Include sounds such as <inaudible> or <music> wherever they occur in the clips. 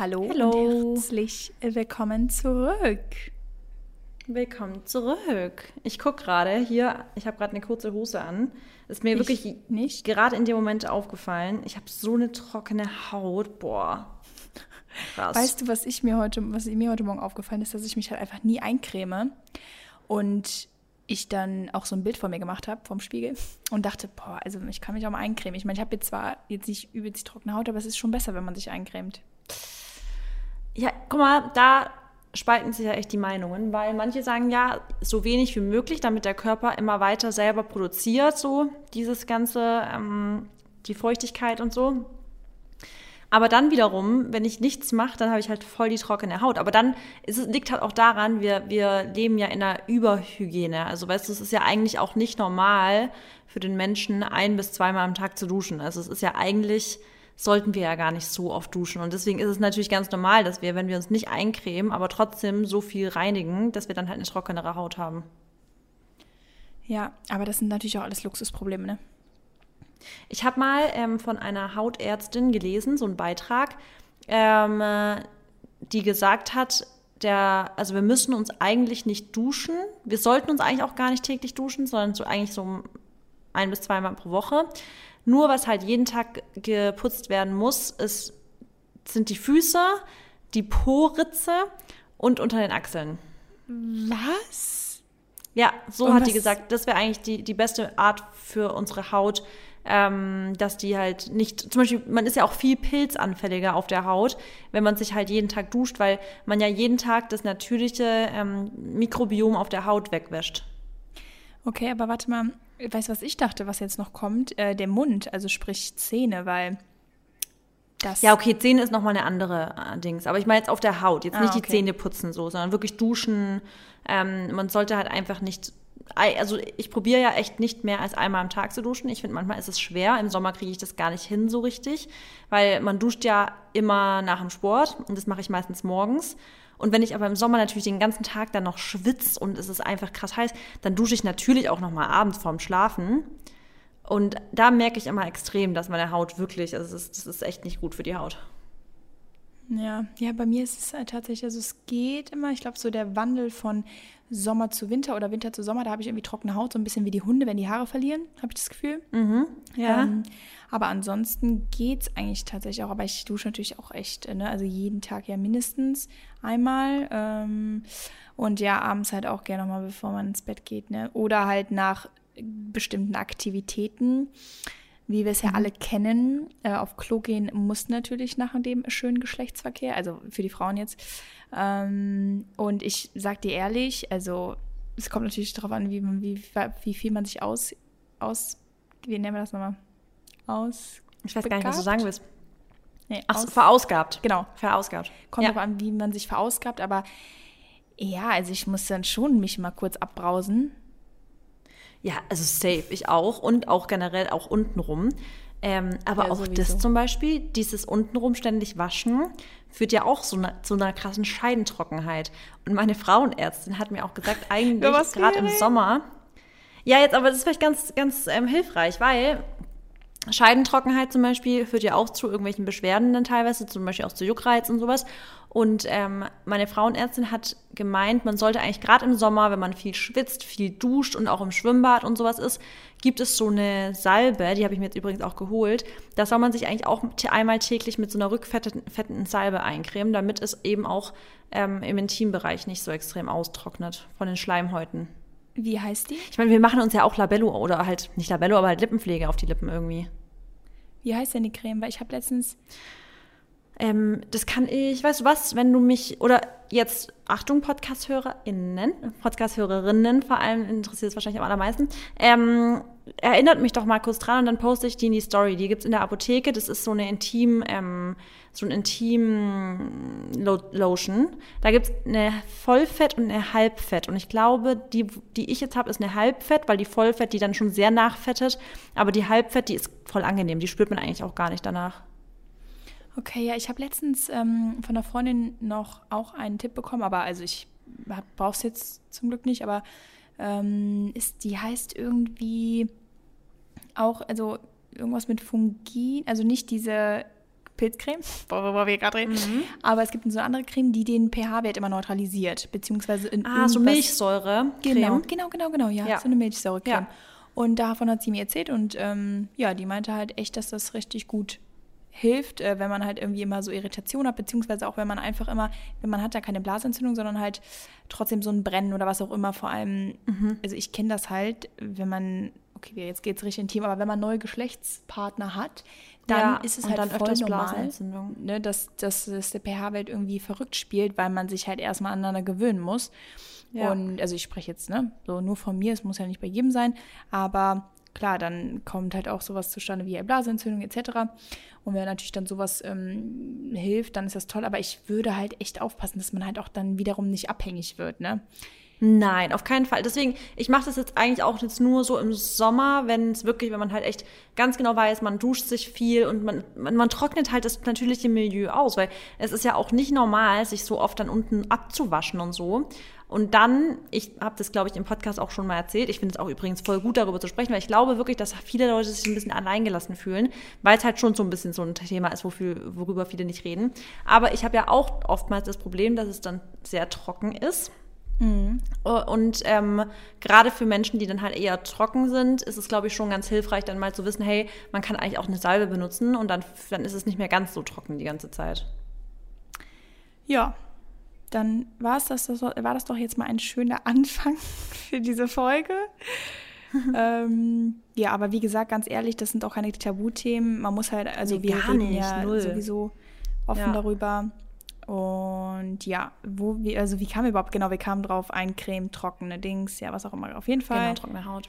Hallo, Hallo. und herzlich willkommen zurück. Willkommen zurück. Ich gucke gerade hier, ich habe gerade eine kurze Hose an. Ist mir Ich wirklich nicht. gerade in dem Moment aufgefallen. Ich habe so eine trockene Haut. Boah. Krass. Weißt du, was ich mir heute, was mir heute Morgen aufgefallen ist, dass ich mich halt einfach nie eincreme und ich dann auch so ein Bild von mir gemacht habe vom Spiegel und dachte, boah, also ich kann mich auch mal eincremen. Ich meine, ich habe jetzt zwar jetzt nicht übelst die trockene Haut, aber es ist schon besser, wenn man sich eincremt. Ja, guck mal, da spalten sich ja echt die Meinungen, weil manche sagen ja, so wenig wie möglich, damit der Körper immer weiter selber produziert, so dieses ganze, ähm, die Feuchtigkeit und so. Aber dann wiederum, wenn ich nichts mache, dann habe ich halt voll die trockene Haut. Aber dann es, liegt halt auch daran, wir, wir leben ja in einer Überhygiene. Also weißt du, es ist ja eigentlich auch nicht normal für den Menschen, ein bis zweimal am Tag zu duschen. Also es ist ja eigentlich, sollten wir ja gar nicht so oft duschen. Und deswegen ist es natürlich ganz normal, dass wir, wenn wir uns nicht eincremen, aber trotzdem so viel reinigen, dass wir dann halt eine trockenere Haut haben. Ja, aber das sind natürlich auch alles Luxusprobleme, ne? Ich habe mal ähm, von einer Hautärztin gelesen, so einen Beitrag, ähm, äh, die gesagt hat, der, also wir müssen uns eigentlich nicht duschen. Wir sollten uns eigentlich auch gar nicht täglich duschen, sondern so eigentlich so ein bis zweimal pro Woche. Nur was halt jeden Tag geputzt werden muss, ist, sind die Füße, die Po-Ritze und unter den Achseln. Was? Ja, so Und hat die gesagt, das wäre eigentlich die, die beste Art für unsere Haut, ähm, dass die halt nicht, zum Beispiel, man ist ja auch viel pilzanfälliger auf der Haut, wenn man sich halt jeden Tag duscht, weil man ja jeden Tag das natürliche ähm, Mikrobiom auf der Haut wegwäscht. Okay, aber warte mal, weißt du, was ich dachte, was jetzt noch kommt? Äh, der Mund, also sprich Zähne, weil das. Ja, okay, Zähne ist nochmal eine andere äh, Dings, aber ich meine jetzt auf der Haut, jetzt Ah, nicht die okay. Zähne putzen so, sondern wirklich duschen. Ähm, man sollte halt einfach nicht, also ich probiere ja echt nicht mehr als einmal am Tag zu duschen. Ich finde, manchmal ist es schwer. Im Sommer kriege ich das gar nicht hin so richtig, weil man duscht ja immer nach dem Sport und das mache ich meistens morgens. Und wenn ich aber im Sommer natürlich den ganzen Tag dann noch schwitze und es ist einfach krass heiß, dann dusche ich natürlich auch noch mal abends vorm Schlafen. Und da merke ich immer extrem, dass meine Haut wirklich, also es ist, das ist echt nicht gut für die Haut. Ja, ja, bei mir ist es halt tatsächlich, also es geht immer, ich glaube, so der Wandel von Sommer zu Winter oder Winter zu Sommer, da habe ich irgendwie trockene Haut, so ein bisschen wie die Hunde, wenn die Haare verlieren, habe ich das Gefühl. Ja. Ähm, aber ansonsten geht es eigentlich tatsächlich auch. Aber ich dusche natürlich auch echt, äh, ne? also jeden Tag ja mindestens einmal. Ähm, und ja, abends halt auch gerne nochmal, bevor man ins Bett geht. Ne? Oder halt nach bestimmten Aktivitäten, wie wir es ja alle kennen. Äh, auf Klo gehen muss natürlich nach dem schönen Geschlechtsverkehr, also für die Frauen jetzt. Ähm, und ich sag dir ehrlich, also es kommt natürlich darauf an, wie, man, wie, wie viel man sich aus, aus, wie nennen wir das nochmal? Aus. Ich weiß gar nicht, was du sagen willst. Nee, Ach, aus, verausgabt. genau. Verausgabt. Kommt ja. darauf an, wie man sich verausgabt, aber ja, also ich muss dann schon mich mal kurz abbrausen. ja, also safe, ich auch. Und auch generell auch untenrum. Ähm, aber Ja, auch sowieso. das zum Beispiel, dieses untenrum ständig waschen, führt ja auch so eine, zu einer krassen Scheidentrockenheit. Und meine Frauenärztin hat mir auch gesagt, <laughs> eigentlich Ja, gerade im? Sommer. Ja, jetzt, aber das ist vielleicht ganz, ganz ähm, hilfreich, weil Scheidentrockenheit zum Beispiel führt ja auch zu irgendwelchen Beschwerden dann teilweise, zum Beispiel auch zu Juckreiz und sowas. Und ähm, meine Frauenärztin hat gemeint, man sollte eigentlich gerade im Sommer, wenn man viel schwitzt, viel duscht und auch im Schwimmbad und sowas ist, gibt es so eine Salbe, die habe ich mir jetzt übrigens auch geholt. Da soll man sich eigentlich auch einmal täglich mit so einer rückfettenden fettenden Salbe eincremen, damit es eben auch ähm, im Intimbereich nicht so extrem austrocknet von den Schleimhäuten. Wie heißt die? Ich meine, wir machen uns ja auch Labello oder halt nicht Labello, aber halt Lippenpflege auf die Lippen irgendwie. Wie heißt denn die Creme? Weil ich habe letztens, Ähm, das kann ich, weißt du was, wenn du mich, oder jetzt, Achtung, Podcast-HörerInnen, Podcast-Hörerinnen vor allem, interessiert es wahrscheinlich am allermeisten, ähm, erinnert mich doch mal kurz dran und dann poste ich die in die Story. Die gibt's in der Apotheke, das ist so eine Intim, ähm, so ein Intim-Lotion. Da gibt's eine Vollfett und eine Halbfett und ich glaube, die, die ich jetzt habe, ist eine Halbfett, weil die Vollfett, die dann schon sehr nachfettet, aber die Halbfett, die ist voll angenehm, die spürt man eigentlich auch gar nicht danach. Okay, ja, ich habe letztens ähm, von einer Freundin noch auch einen Tipp bekommen, aber also ich brauche es jetzt zum Glück nicht, aber ähm, ist, die heißt irgendwie auch, also irgendwas mit Fungin, also nicht diese Pilzcreme, <laughs> worüber wir gerade reden. Mhm. Aber es gibt so eine andere Creme, die den pH-Wert immer neutralisiert, beziehungsweise in Ah, so Milchsäure. Genau, genau, genau, genau, ja, ja. so eine Milchsäurecreme. Ja. Und davon hat sie mir erzählt und ähm, ja, die meinte halt echt, dass das richtig gut hilft, äh, wenn man halt irgendwie immer so Irritation hat, beziehungsweise auch wenn man einfach immer, wenn man hat ja keine Blasentzündung, sondern halt trotzdem so ein Brennen oder was auch immer. Vor allem, mhm. also ich kenne das halt, wenn man, okay, jetzt geht es richtig intim, aber wenn man neue Geschlechtspartner hat, dann ja, ist es halt dann voll normal, ne, dass, dass, dass der pH-Wert irgendwie verrückt spielt, weil man sich halt erstmal aneinander gewöhnen muss. Ja. Und also ich spreche jetzt ne, so nur von mir, es muss ja nicht bei jedem sein, aber klar, dann kommt halt auch sowas zustande wie Blasenentzündung etc. Und wenn natürlich dann sowas ähm, hilft, dann ist das toll. Aber ich würde halt echt aufpassen, dass man halt auch dann wiederum nicht abhängig wird, ne? Nein, auf keinen Fall. Deswegen, ich mache das jetzt eigentlich auch jetzt nur so im Sommer, wenn es wirklich, wenn man halt echt ganz genau weiß, man duscht sich viel und man, man, man, trocknet halt das natürliche Milieu aus, weil es ist ja auch nicht normal, sich so oft dann unten abzuwaschen und so. Und dann, ich habe das, glaube ich, im Podcast auch schon mal erzählt, ich finde es auch übrigens voll gut, darüber zu sprechen, weil ich glaube wirklich, dass viele Leute sich ein bisschen alleingelassen fühlen, weil es halt schon so ein bisschen so ein Thema ist, wofür, worüber viele nicht reden. Aber ich habe ja auch oftmals das Problem, dass es dann sehr trocken ist. Mhm. Und ähm, gerade für Menschen, die dann halt eher trocken sind, ist es, glaube ich, schon ganz hilfreich, dann mal zu wissen, hey, man kann eigentlich auch eine Salbe benutzen und dann, dann ist es nicht mehr ganz so trocken die ganze Zeit. Ja, dann war es das, das, war das doch jetzt mal ein schöner <laughs> Anfang für diese Folge. <laughs> ähm, ja, aber wie gesagt, ganz ehrlich, das sind auch keine Tabuthemen. Man muss halt, also nee, wir reden nicht, ja null. sowieso offen ja. darüber. Und ja, wo wir, also wie wir überhaupt, genau, wir kamen drauf, ein Creme, trockene Dings, ja, was auch immer, auf jeden Fall. Genau, trockene Haut.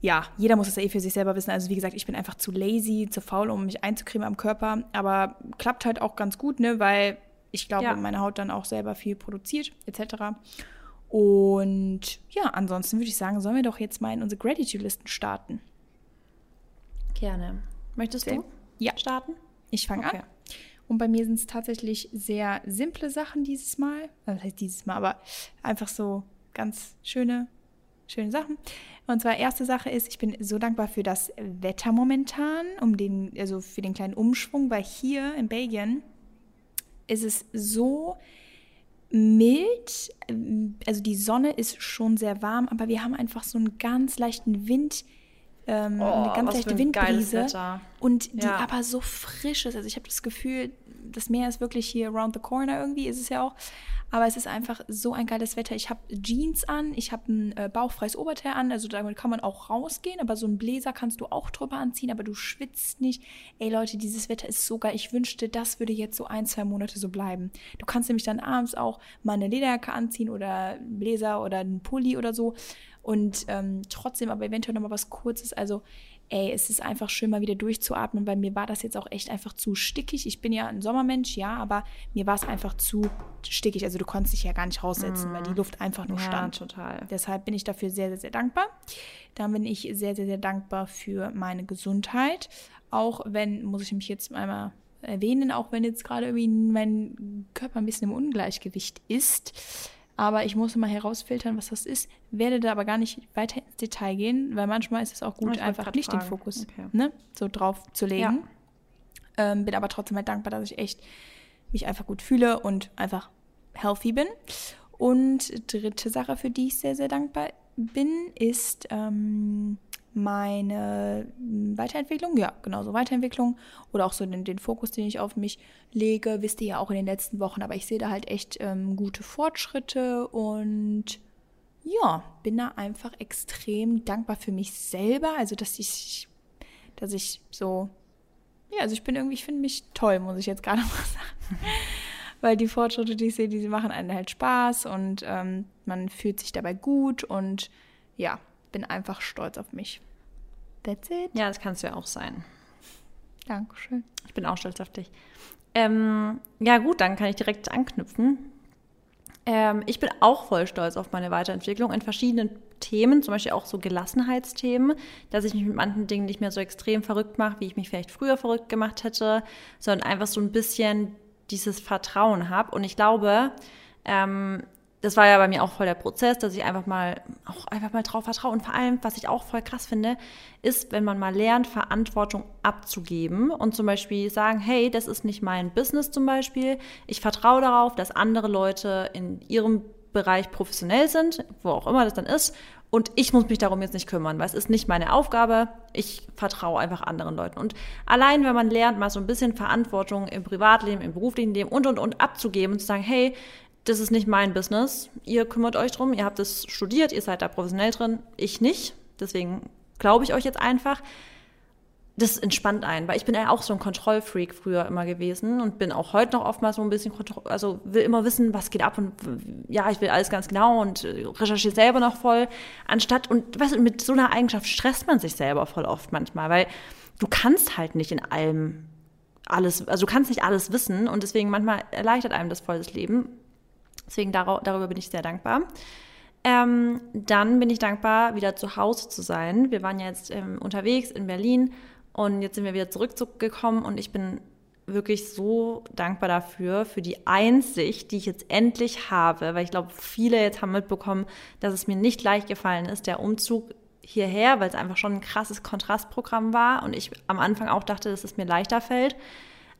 Ja, jeder muss es ja eh für sich selber wissen. Also wie gesagt, ich bin einfach zu lazy, zu faul, um mich einzucremen am Körper. Aber klappt halt auch ganz gut, ne, weil ich glaube, ja. meine Haut dann auch selber viel produziert, etc. Und ja, ansonsten würde ich sagen, sollen wir doch jetzt mal in unsere Gratitude-Listen starten. Gerne. Möchtest Sehr, du ja. starten? Ich fange okay. an. Und bei mir sind es tatsächlich sehr simple Sachen dieses Mal. Also das heißt dieses Mal, aber einfach so ganz schöne, schöne Sachen. Und zwar erste Sache ist, ich bin so dankbar für das Wetter momentan, um den, also für den kleinen Umschwung, weil hier in Belgien ist es so mild, also die Sonne ist schon sehr warm, aber wir haben einfach so einen ganz leichten Wind, ähm, oh, eine ganz leichte ein Windbrise und die ja. aber so frisch ist. Also ich habe das Gefühl, das Meer ist wirklich hier around the corner irgendwie, ist es ja auch. Aber es ist einfach so ein geiles Wetter. Ich habe Jeans an, ich habe ein äh, bauchfreies Oberteil an, also damit kann man auch rausgehen, aber so ein Bläser kannst du auch drüber anziehen, aber du schwitzt nicht. Ey Leute, dieses Wetter ist so geil. Ich wünschte, das würde jetzt so ein, zwei Monate so bleiben. Du kannst nämlich dann abends auch mal eine Lederjacke anziehen oder einen Bläser oder einen Pulli oder so und ähm, trotzdem aber eventuell nochmal was Kurzes. Also ey, es ist einfach schön, mal wieder durchzuatmen, weil mir war das jetzt auch echt einfach zu stickig. Ich bin ja ein Sommermensch, ja, aber mir war es einfach zu stickig. Also du konntest dich ja gar nicht raussetzen, mm. weil die mhm. Luft einfach nur ja, stand. total. Deshalb bin ich dafür sehr, sehr, sehr dankbar. Dann bin ich sehr, sehr, sehr dankbar für meine Gesundheit. Auch wenn, muss ich mich jetzt einmal erwähnen, auch wenn jetzt gerade irgendwie mein Körper ein bisschen im Ungleichgewicht ist aber ich muss mal herausfiltern, was das ist, werde da aber gar nicht weiter ins Detail gehen, weil manchmal ist es auch gut, einfach nicht fragen. den Fokus okay. ne, so drauf zu legen. Ja. Ähm, bin aber trotzdem halt dankbar, dass ich echt mich einfach gut fühle und einfach healthy bin. Und dritte Sache, für die ich sehr, sehr dankbar bin, ist ähm, meine hm, Weiterentwicklung, ja, genau so Weiterentwicklung. Oder auch so den, den, Fokus, den ich auf mich lege, wisst ihr ja auch in den letzten Wochen, aber ich sehe da halt echt ähm, gute Fortschritte und ja, bin da einfach extrem dankbar für mich selber, also dass ich, dass ich so, ja, also ich bin irgendwie, ich finde mich toll, muss ich jetzt gerade <laughs> mal sagen. Weil die Fortschritte, die ich sehe, die machen einen halt Spaß und ähm, man fühlt sich dabei gut und ja, bin einfach stolz auf mich. That's it. Ja, das kannst du ja auch sein. Dankeschön. Ich bin auch stolz auf dich. Ähm, ja, gut, dann kann ich direkt anknüpfen. Ähm, ich bin auch voll stolz auf meine Weiterentwicklung in verschiedenen Themen, zum Beispiel auch so Gelassenheitsthemen, dass ich mich mit manchen Dingen nicht mehr so extrem verrückt mache, wie ich mich vielleicht früher verrückt gemacht hätte, sondern einfach so ein bisschen dieses Vertrauen habe. Und ich glaube, ähm, das war ja bei mir auch voll der Prozess, dass ich einfach mal auch einfach mal drauf vertraue. Und vor allem, was ich auch voll krass finde, ist, wenn man mal lernt, Verantwortung abzugeben und zum Beispiel sagen, hey, das ist nicht mein Business zum Beispiel. Ich vertraue darauf, dass andere Leute in ihrem Bereich professionell sind, wo auch immer das dann ist. Und ich muss mich darum jetzt nicht kümmern, weil es ist nicht meine Aufgabe. Ich vertraue einfach anderen Leuten. Und allein, wenn man lernt, mal so ein bisschen Verantwortung im Privatleben, im beruflichen Leben und, und, und abzugeben und zu sagen, hey, das ist nicht mein Business. Ihr kümmert euch drum, ihr habt es studiert, ihr seid da professionell drin, ich nicht. Deswegen glaube ich euch jetzt einfach. Das entspannt einen, weil ich bin ja auch so ein Kontrollfreak früher immer gewesen und bin auch heute noch oftmals so ein bisschen, also will immer wissen, was geht ab und ja, ich will alles ganz genau und äh, recherchiere selber noch voll, anstatt, und weißt du, mit so einer Eigenschaft stresst man sich selber voll oft manchmal, weil du kannst halt nicht in allem alles, also du kannst nicht alles wissen und deswegen manchmal erleichtert einem das voll das Leben Deswegen darüber bin ich sehr dankbar. Ähm, dann bin ich dankbar, wieder zu Hause zu sein. Wir waren ja jetzt ähm, unterwegs in Berlin und jetzt sind wir wieder zurückgekommen und ich bin wirklich so dankbar dafür, für die Einsicht, die ich jetzt endlich habe, weil ich glaube, viele jetzt haben mitbekommen, dass es mir nicht leicht gefallen ist, der Umzug hierher, weil es einfach schon ein krasses Kontrastprogramm war und ich am Anfang auch dachte, dass es mir leichter fällt.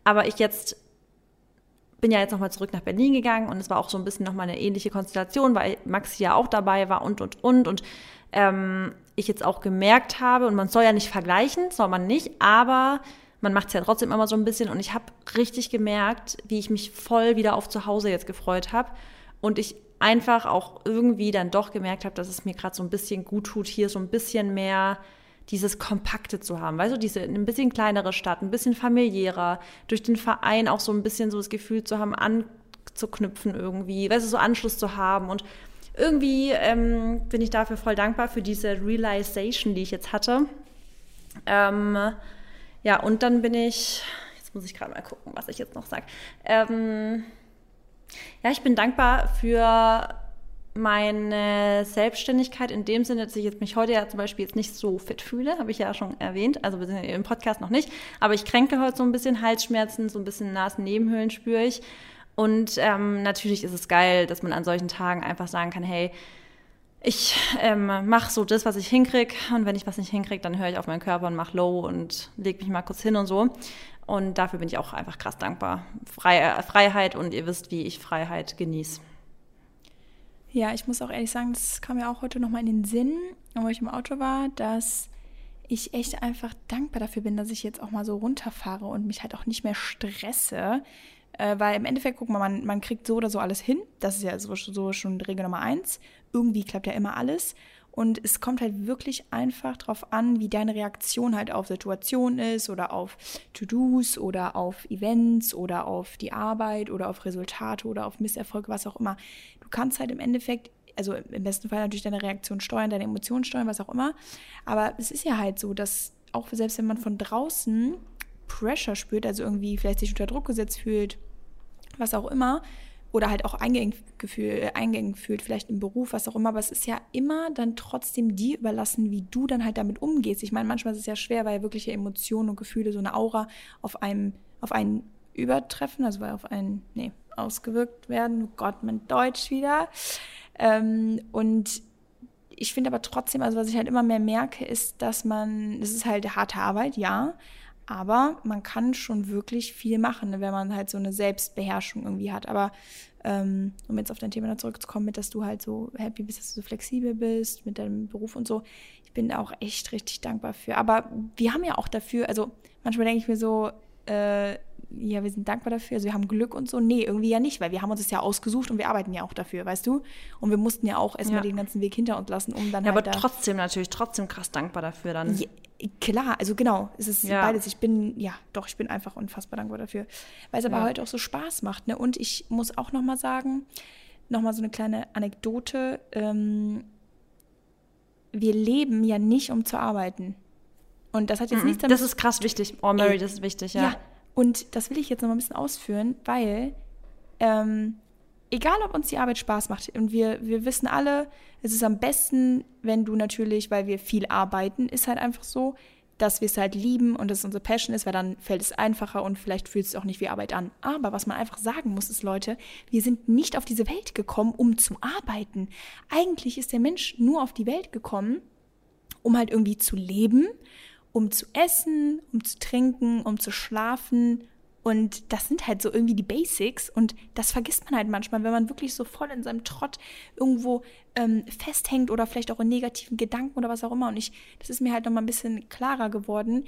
Aber ich jetzt bin ja jetzt nochmal zurück nach Berlin gegangen und es war auch so ein bisschen nochmal eine ähnliche Konstellation, weil Maxi ja auch dabei war und, und, und. Und ähm, ich jetzt auch gemerkt habe, und man soll ja nicht vergleichen, soll man nicht, aber man macht es ja trotzdem immer so ein bisschen. Und ich habe richtig gemerkt, wie ich mich voll wieder auf zu Hause jetzt gefreut habe. Und ich einfach auch irgendwie dann doch gemerkt habe, dass es mir gerade so ein bisschen gut tut, hier so ein bisschen mehr dieses Kompakte zu haben. Weißt du, diese ein bisschen kleinere Stadt, ein bisschen familiärer, durch den Verein auch so ein bisschen so das Gefühl zu haben, anzuknüpfen irgendwie, weißt du, so Anschluss zu haben. Und irgendwie ähm, bin ich dafür voll dankbar für diese Realization, die ich jetzt hatte. Ähm, ja, und dann bin ich, jetzt muss ich gerade mal gucken, was ich jetzt noch sage. Ähm, ja, ich bin dankbar für meine Selbstständigkeit in dem Sinne, dass ich jetzt mich heute ja zum Beispiel jetzt nicht so fit fühle, habe ich ja schon erwähnt, also wir sind im Podcast noch nicht, aber ich kränke heute so ein bisschen Halsschmerzen, so ein bisschen Nasennebenhöhlen spüre ich. Und ähm, natürlich ist es geil, dass man an solchen Tagen einfach sagen kann, hey, ich ähm, mache so das, was ich hinkriege und wenn ich was nicht hinkriege, dann höre ich auf meinen Körper und mache Low und lege mich mal kurz hin und so. Und dafür bin ich auch einfach krass dankbar. Fre Freiheit und ihr wisst, wie ich Freiheit genieße. Ja, ich muss auch ehrlich sagen, das kam mir auch heute nochmal in den Sinn, wo ich im Auto war, dass ich echt einfach dankbar dafür bin, dass ich jetzt auch mal so runterfahre und mich halt auch nicht mehr stresse. Äh, weil im Endeffekt, guck mal, man, man kriegt so oder so alles hin. Das ist ja so, so schon Regel Nummer eins. Irgendwie klappt ja immer alles. Und es kommt halt wirklich einfach darauf an, wie deine Reaktion halt auf Situationen ist oder auf To-Dos oder auf Events oder auf die Arbeit oder auf Resultate oder auf Misserfolge, was auch immer. Kannst halt im Endeffekt, also im besten Fall natürlich deine Reaktion steuern, deine Emotionen steuern, was auch immer. Aber es ist ja halt so, dass auch selbst wenn man von draußen Pressure spürt, also irgendwie vielleicht sich unter Druck gesetzt fühlt, was auch immer, oder halt auch eingängig, fühlt, vielleicht im Beruf, was auch immer, aber es ist ja immer dann trotzdem dir überlassen, wie du dann halt damit umgehst. Ich meine, manchmal ist es ja schwer, weil wirkliche Emotionen und Gefühle, so eine Aura auf einem, auf einen übertreffen, also weil auf einen, nee, ausgewirkt werden. Oh Gott, mein Deutsch wieder. Ähm, und ich finde aber trotzdem, also was ich halt immer mehr merke, ist, dass man, das ist halt harte Arbeit, ja, aber man kann schon wirklich viel machen, ne, wenn man halt so eine Selbstbeherrschung irgendwie hat. Aber ähm, um jetzt auf dein Thema zurückzukommen, mit dass du halt so happy bist, dass du so flexibel bist mit deinem Beruf und so, ich bin da auch echt richtig dankbar für. Aber wir haben ja auch dafür, also manchmal denke ich mir so, äh, ja, wir sind dankbar dafür, also wir haben Glück und so. Nee, irgendwie ja nicht, weil wir haben uns das ja ausgesucht und wir arbeiten ja auch dafür, weißt du? Und wir mussten ja auch erstmal ja. den ganzen Weg hinter uns lassen, um dann ja, halt aber trotzdem natürlich, trotzdem krass dankbar dafür dann. Ja, klar, also genau, es ist ja. beides. Ich bin, ja, doch, ich bin einfach unfassbar dankbar dafür, weil es aber ja. heute auch so Spaß macht. Ne? Und ich muss auch nochmal sagen, nochmal so eine kleine Anekdote. Ähm, wir leben ja nicht, um zu arbeiten. Und das hat jetzt mhm. nichts damit... Das ist krass wichtig. Oh, Mary, das ist wichtig, ja. Ja, und das will ich jetzt noch mal ein bisschen ausführen, weil ähm, egal, ob uns die Arbeit Spaß macht, und wir, wir wissen alle, es ist am besten, wenn du natürlich, weil wir viel arbeiten, ist halt einfach so, dass wir es halt lieben und es unsere Passion ist, weil dann fällt es einfacher und vielleicht fühlt es auch nicht wie Arbeit an. Aber was man einfach sagen muss, ist, Leute, wir sind nicht auf diese Welt gekommen, um zu arbeiten. Eigentlich ist der Mensch nur auf die Welt gekommen, um halt irgendwie zu leben, um zu essen, um zu trinken, um zu schlafen und das sind halt so irgendwie die Basics und das vergisst man halt manchmal, wenn man wirklich so voll in seinem Trott irgendwo ähm, festhängt oder vielleicht auch in negativen Gedanken oder was auch immer. Und ich, das ist mir halt nochmal ein bisschen klarer geworden.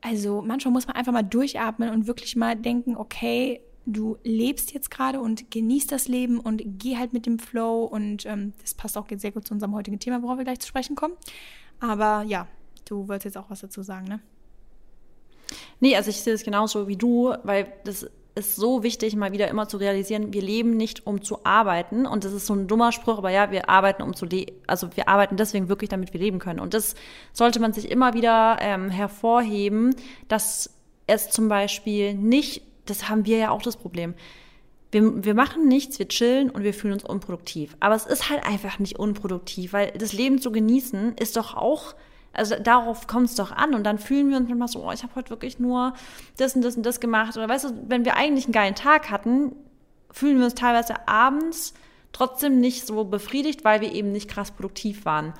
Also manchmal muss man einfach mal durchatmen und wirklich mal denken, okay, du lebst jetzt gerade und genießt das Leben und geh halt mit dem Flow und ähm, das passt auch sehr gut zu unserem heutigen Thema, worauf wir gleich zu sprechen kommen. Aber ja, du wolltest jetzt auch was dazu sagen, ne? Nee, also ich sehe es genauso wie du, weil das ist so wichtig, mal wieder immer zu realisieren, wir leben nicht, um zu arbeiten. Und das ist so ein dummer Spruch, aber ja, wir arbeiten, um zu leben. Also wir arbeiten deswegen wirklich, damit wir leben können. Und das sollte man sich immer wieder ähm, hervorheben, dass es zum Beispiel nicht, das haben wir ja auch das Problem. Wir, wir machen nichts, wir chillen und wir fühlen uns unproduktiv. Aber es ist halt einfach nicht unproduktiv, weil das Leben zu genießen ist doch auch also darauf kommt es doch an. Und dann fühlen wir uns manchmal so, oh, ich habe heute wirklich nur das und das und das gemacht. Oder weißt du, wenn wir eigentlich einen geilen Tag hatten, fühlen wir uns teilweise abends trotzdem nicht so befriedigt, weil wir eben nicht krass produktiv waren.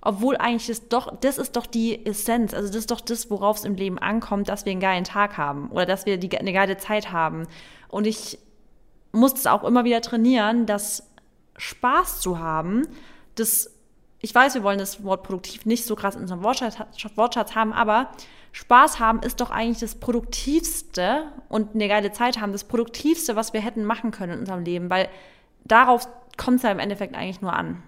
Obwohl eigentlich das doch, das ist doch die Essenz, also das ist doch das, worauf es im Leben ankommt, dass wir einen geilen Tag haben oder dass wir die, eine geile Zeit haben. Und ich muss es auch immer wieder trainieren, dass Spaß zu haben, das ich weiß, wir wollen das Wort produktiv nicht so krass in unserem Wortschatz, Wortschatz haben, aber Spaß haben ist doch eigentlich das Produktivste und eine geile Zeit haben, das Produktivste, was wir hätten machen können in unserem Leben, weil darauf kommt es ja im Endeffekt eigentlich nur an.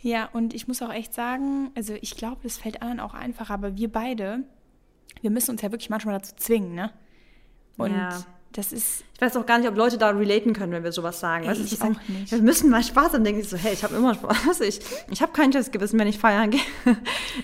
Ja, und ich muss auch echt sagen, also ich glaube, das fällt anderen auch einfach, aber wir beide, wir müssen uns ja wirklich manchmal dazu zwingen, ne? Und ja das ist. Ich weiß auch gar nicht, ob Leute da relaten können, wenn wir sowas sagen. Ey, ich auch nicht. Wir müssen mal Spaß haben. Denken sie so, hey, ich habe immer Spaß. Ich, ich habe kein schlechtes Gewissen, wenn ich feiern gehe. <laughs>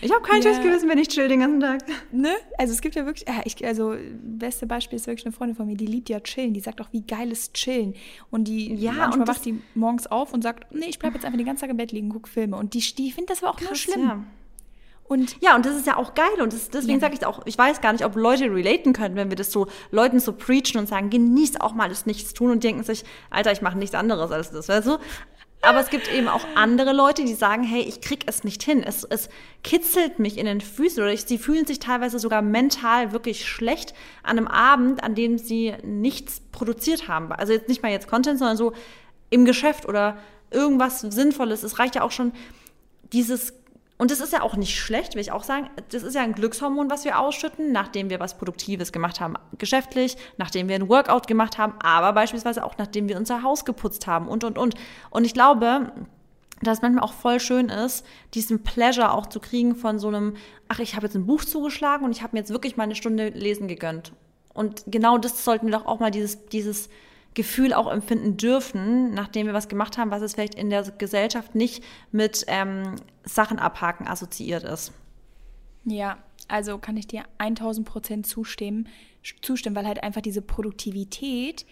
Ich habe kein ja. schlechtes Gewissen, wenn ich chill den ganzen Tag. Ne? Also es gibt ja wirklich, ich, also beste Beispiel ist wirklich eine Freundin von mir, die liebt ja chillen. Die sagt auch, wie geil ist chillen. Und die ja, manchmal und wacht die morgens auf und sagt, nee, ich bleibe jetzt einfach den ganzen Tag im Bett liegen, guck Filme. Und die, die findet das aber auch Krass, nur schlimm. Ja. Und ja, und das ist ja auch geil. Und das, deswegen ja. sage ich auch, ich weiß gar nicht, ob Leute relaten können, wenn wir das so Leuten so preachen und sagen, genieß auch mal das Nichtstun und denken sich, Alter, ich mache nichts anderes als das, weißt du? Aber es gibt eben auch andere Leute, die sagen, hey, ich krieg es nicht hin. Es, es kitzelt mich in den Füßen oder ich, sie fühlen sich teilweise sogar mental wirklich schlecht an einem Abend, an dem sie nichts produziert haben. Also jetzt nicht mal jetzt Content, sondern so im Geschäft oder irgendwas Sinnvolles. Es reicht ja auch schon dieses und das ist ja auch nicht schlecht, will ich auch sagen. Das ist ja ein Glückshormon, was wir ausschütten, nachdem wir was Produktives gemacht haben, geschäftlich, nachdem wir ein Workout gemacht haben, aber beispielsweise auch nachdem wir unser Haus geputzt haben und, und, und. Und ich glaube, dass es manchmal auch voll schön ist, diesen Pleasure auch zu kriegen von so einem, ach, ich habe jetzt ein Buch zugeschlagen und ich habe mir jetzt wirklich mal eine Stunde lesen gegönnt. Und genau das sollten wir doch auch mal dieses, dieses Gefühl auch empfinden dürfen, nachdem wir was gemacht haben, was es vielleicht in der Gesellschaft nicht mit ähm, Sachen abhaken assoziiert ist. Ja, also kann ich dir 1000 Prozent zustimmen, zustimmen, weil halt einfach diese Produktivität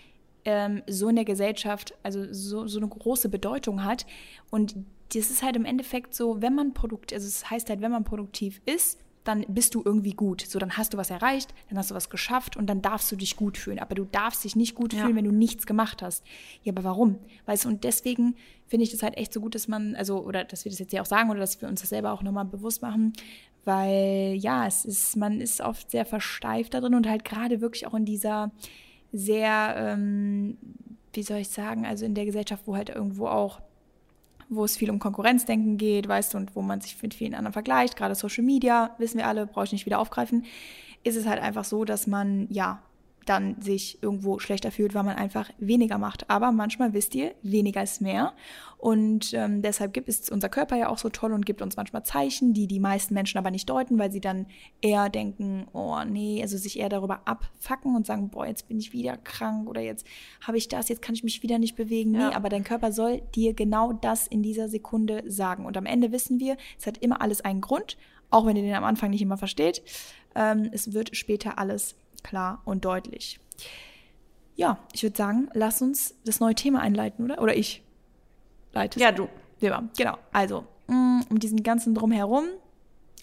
ähm, so in der Gesellschaft, also so, so eine große Bedeutung hat. Und das ist halt im Endeffekt so, wenn man produkt, also es das heißt halt, wenn man produktiv ist, dann bist du irgendwie gut. So, dann hast du was erreicht, dann hast du was geschafft und dann darfst du dich gut fühlen. Aber du darfst dich nicht gut ja. fühlen, wenn du nichts gemacht hast. Ja, aber warum? Weißt du, und deswegen finde ich das halt echt so gut, dass man, also, oder dass wir das jetzt ja auch sagen oder dass wir uns das selber auch nochmal bewusst machen, weil ja, es ist, man ist oft sehr versteift da drin und halt gerade wirklich auch in dieser sehr, ähm, wie soll ich sagen, also in der Gesellschaft, wo halt irgendwo auch wo es viel um Konkurrenzdenken geht, weißt du, und wo man sich mit vielen anderen vergleicht, gerade Social Media, wissen wir alle, brauche ich nicht wieder aufgreifen, ist es halt einfach so, dass man ja dann sich irgendwo schlechter fühlt, weil man einfach weniger macht. Aber manchmal wisst ihr, weniger ist mehr. Und ähm, deshalb gibt es unser Körper ja auch so toll und gibt uns manchmal Zeichen, die die meisten Menschen aber nicht deuten, weil sie dann eher denken, oh nee, also sich eher darüber abfacken und sagen, boah, jetzt bin ich wieder krank oder jetzt habe ich das, jetzt kann ich mich wieder nicht bewegen. Ja. Nee, aber dein Körper soll dir genau das in dieser Sekunde sagen. Und am Ende wissen wir, es hat immer alles einen Grund, auch wenn ihr den am Anfang nicht immer versteht. Ähm, es wird später alles klar und deutlich. Ja, ich würde sagen, lass uns das neue Thema einleiten, oder? Oder ich leite Ja, du. Ja, genau. Also, mm, um diesen ganzen Drumherum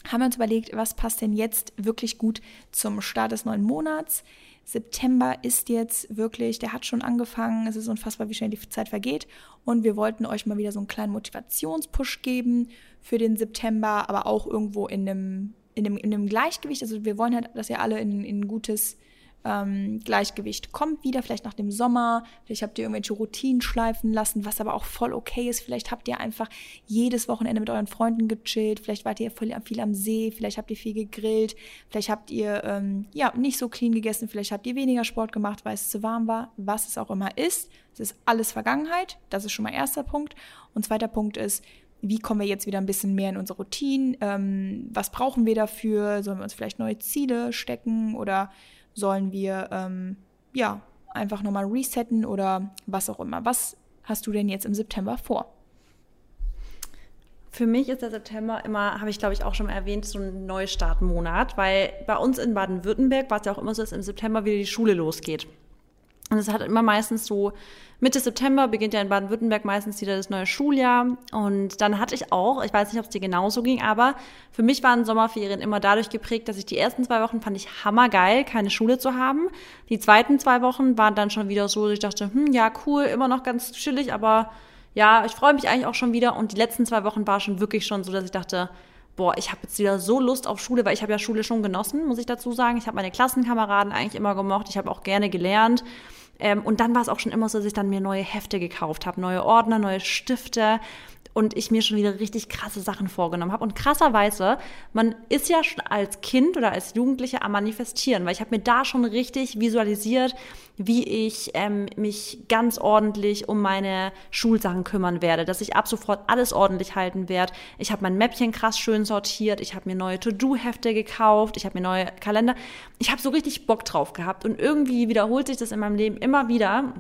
haben wir uns überlegt, was passt denn jetzt wirklich gut zum Start des neuen Monats. September ist jetzt wirklich, der hat schon angefangen, es ist unfassbar, wie schnell die Zeit vergeht. Und wir wollten euch mal wieder so einen kleinen Motivationspush geben für den September, aber auch irgendwo in einem, in einem, in einem Gleichgewicht. Also wir wollen halt, dass ihr alle in, in ein gutes ähm, Gleichgewicht kommt wieder, vielleicht nach dem Sommer, vielleicht habt ihr irgendwelche Routinen schleifen lassen, was aber auch voll okay ist. Vielleicht habt ihr einfach jedes Wochenende mit euren Freunden gechillt, vielleicht wart ihr viel, viel am See, vielleicht habt ihr viel gegrillt, vielleicht habt ihr ähm, ja nicht so clean gegessen, vielleicht habt ihr weniger Sport gemacht, weil es zu warm war, was es auch immer ist. Es ist alles Vergangenheit, das ist schon mal erster Punkt. Und zweiter Punkt ist, wie kommen wir jetzt wieder ein bisschen mehr in unsere Routine? Ähm, was brauchen wir dafür? Sollen wir uns vielleicht neue Ziele stecken oder sollen wir ähm, ja einfach nochmal resetten oder was auch immer. Was hast du denn jetzt im September vor? Für mich ist der September immer, habe ich glaube ich auch schon mal erwähnt, so ein Neustartmonat, weil bei uns in Baden-Württemberg war es ja auch immer so, dass im September wieder die Schule losgeht. Und es hat immer meistens so Mitte September beginnt ja in Baden-Württemberg meistens wieder das neue Schuljahr. Und dann hatte ich auch, ich weiß nicht, ob es dir genauso ging, aber für mich waren Sommerferien immer dadurch geprägt, dass ich die ersten zwei Wochen fand ich hammergeil, keine Schule zu haben. Die zweiten zwei Wochen waren dann schon wieder so, dass ich dachte, hm, ja, cool, immer noch ganz chillig, aber ja, ich freue mich eigentlich auch schon wieder. Und die letzten zwei Wochen war schon wirklich schon so, dass ich dachte, boah, ich habe jetzt wieder so Lust auf Schule, weil ich habe ja Schule schon genossen, muss ich dazu sagen. Ich habe meine Klassenkameraden eigentlich immer gemocht, ich habe auch gerne gelernt. Ähm, und dann war es auch schon immer so, dass ich dann mir neue Hefte gekauft habe, neue Ordner, neue Stifte und ich mir schon wieder richtig krasse Sachen vorgenommen habe. Und krasserweise, man ist ja schon als Kind oder als Jugendliche am Manifestieren, weil ich habe mir da schon richtig visualisiert, wie ich ähm, mich ganz ordentlich um meine Schulsachen kümmern werde, dass ich ab sofort alles ordentlich halten werde. Ich habe mein Mäppchen krass schön sortiert, ich habe mir neue To-Do-Hefte gekauft, ich habe mir neue Kalender. Ich habe so richtig Bock drauf gehabt und irgendwie wiederholt sich das in meinem Leben immer wieder,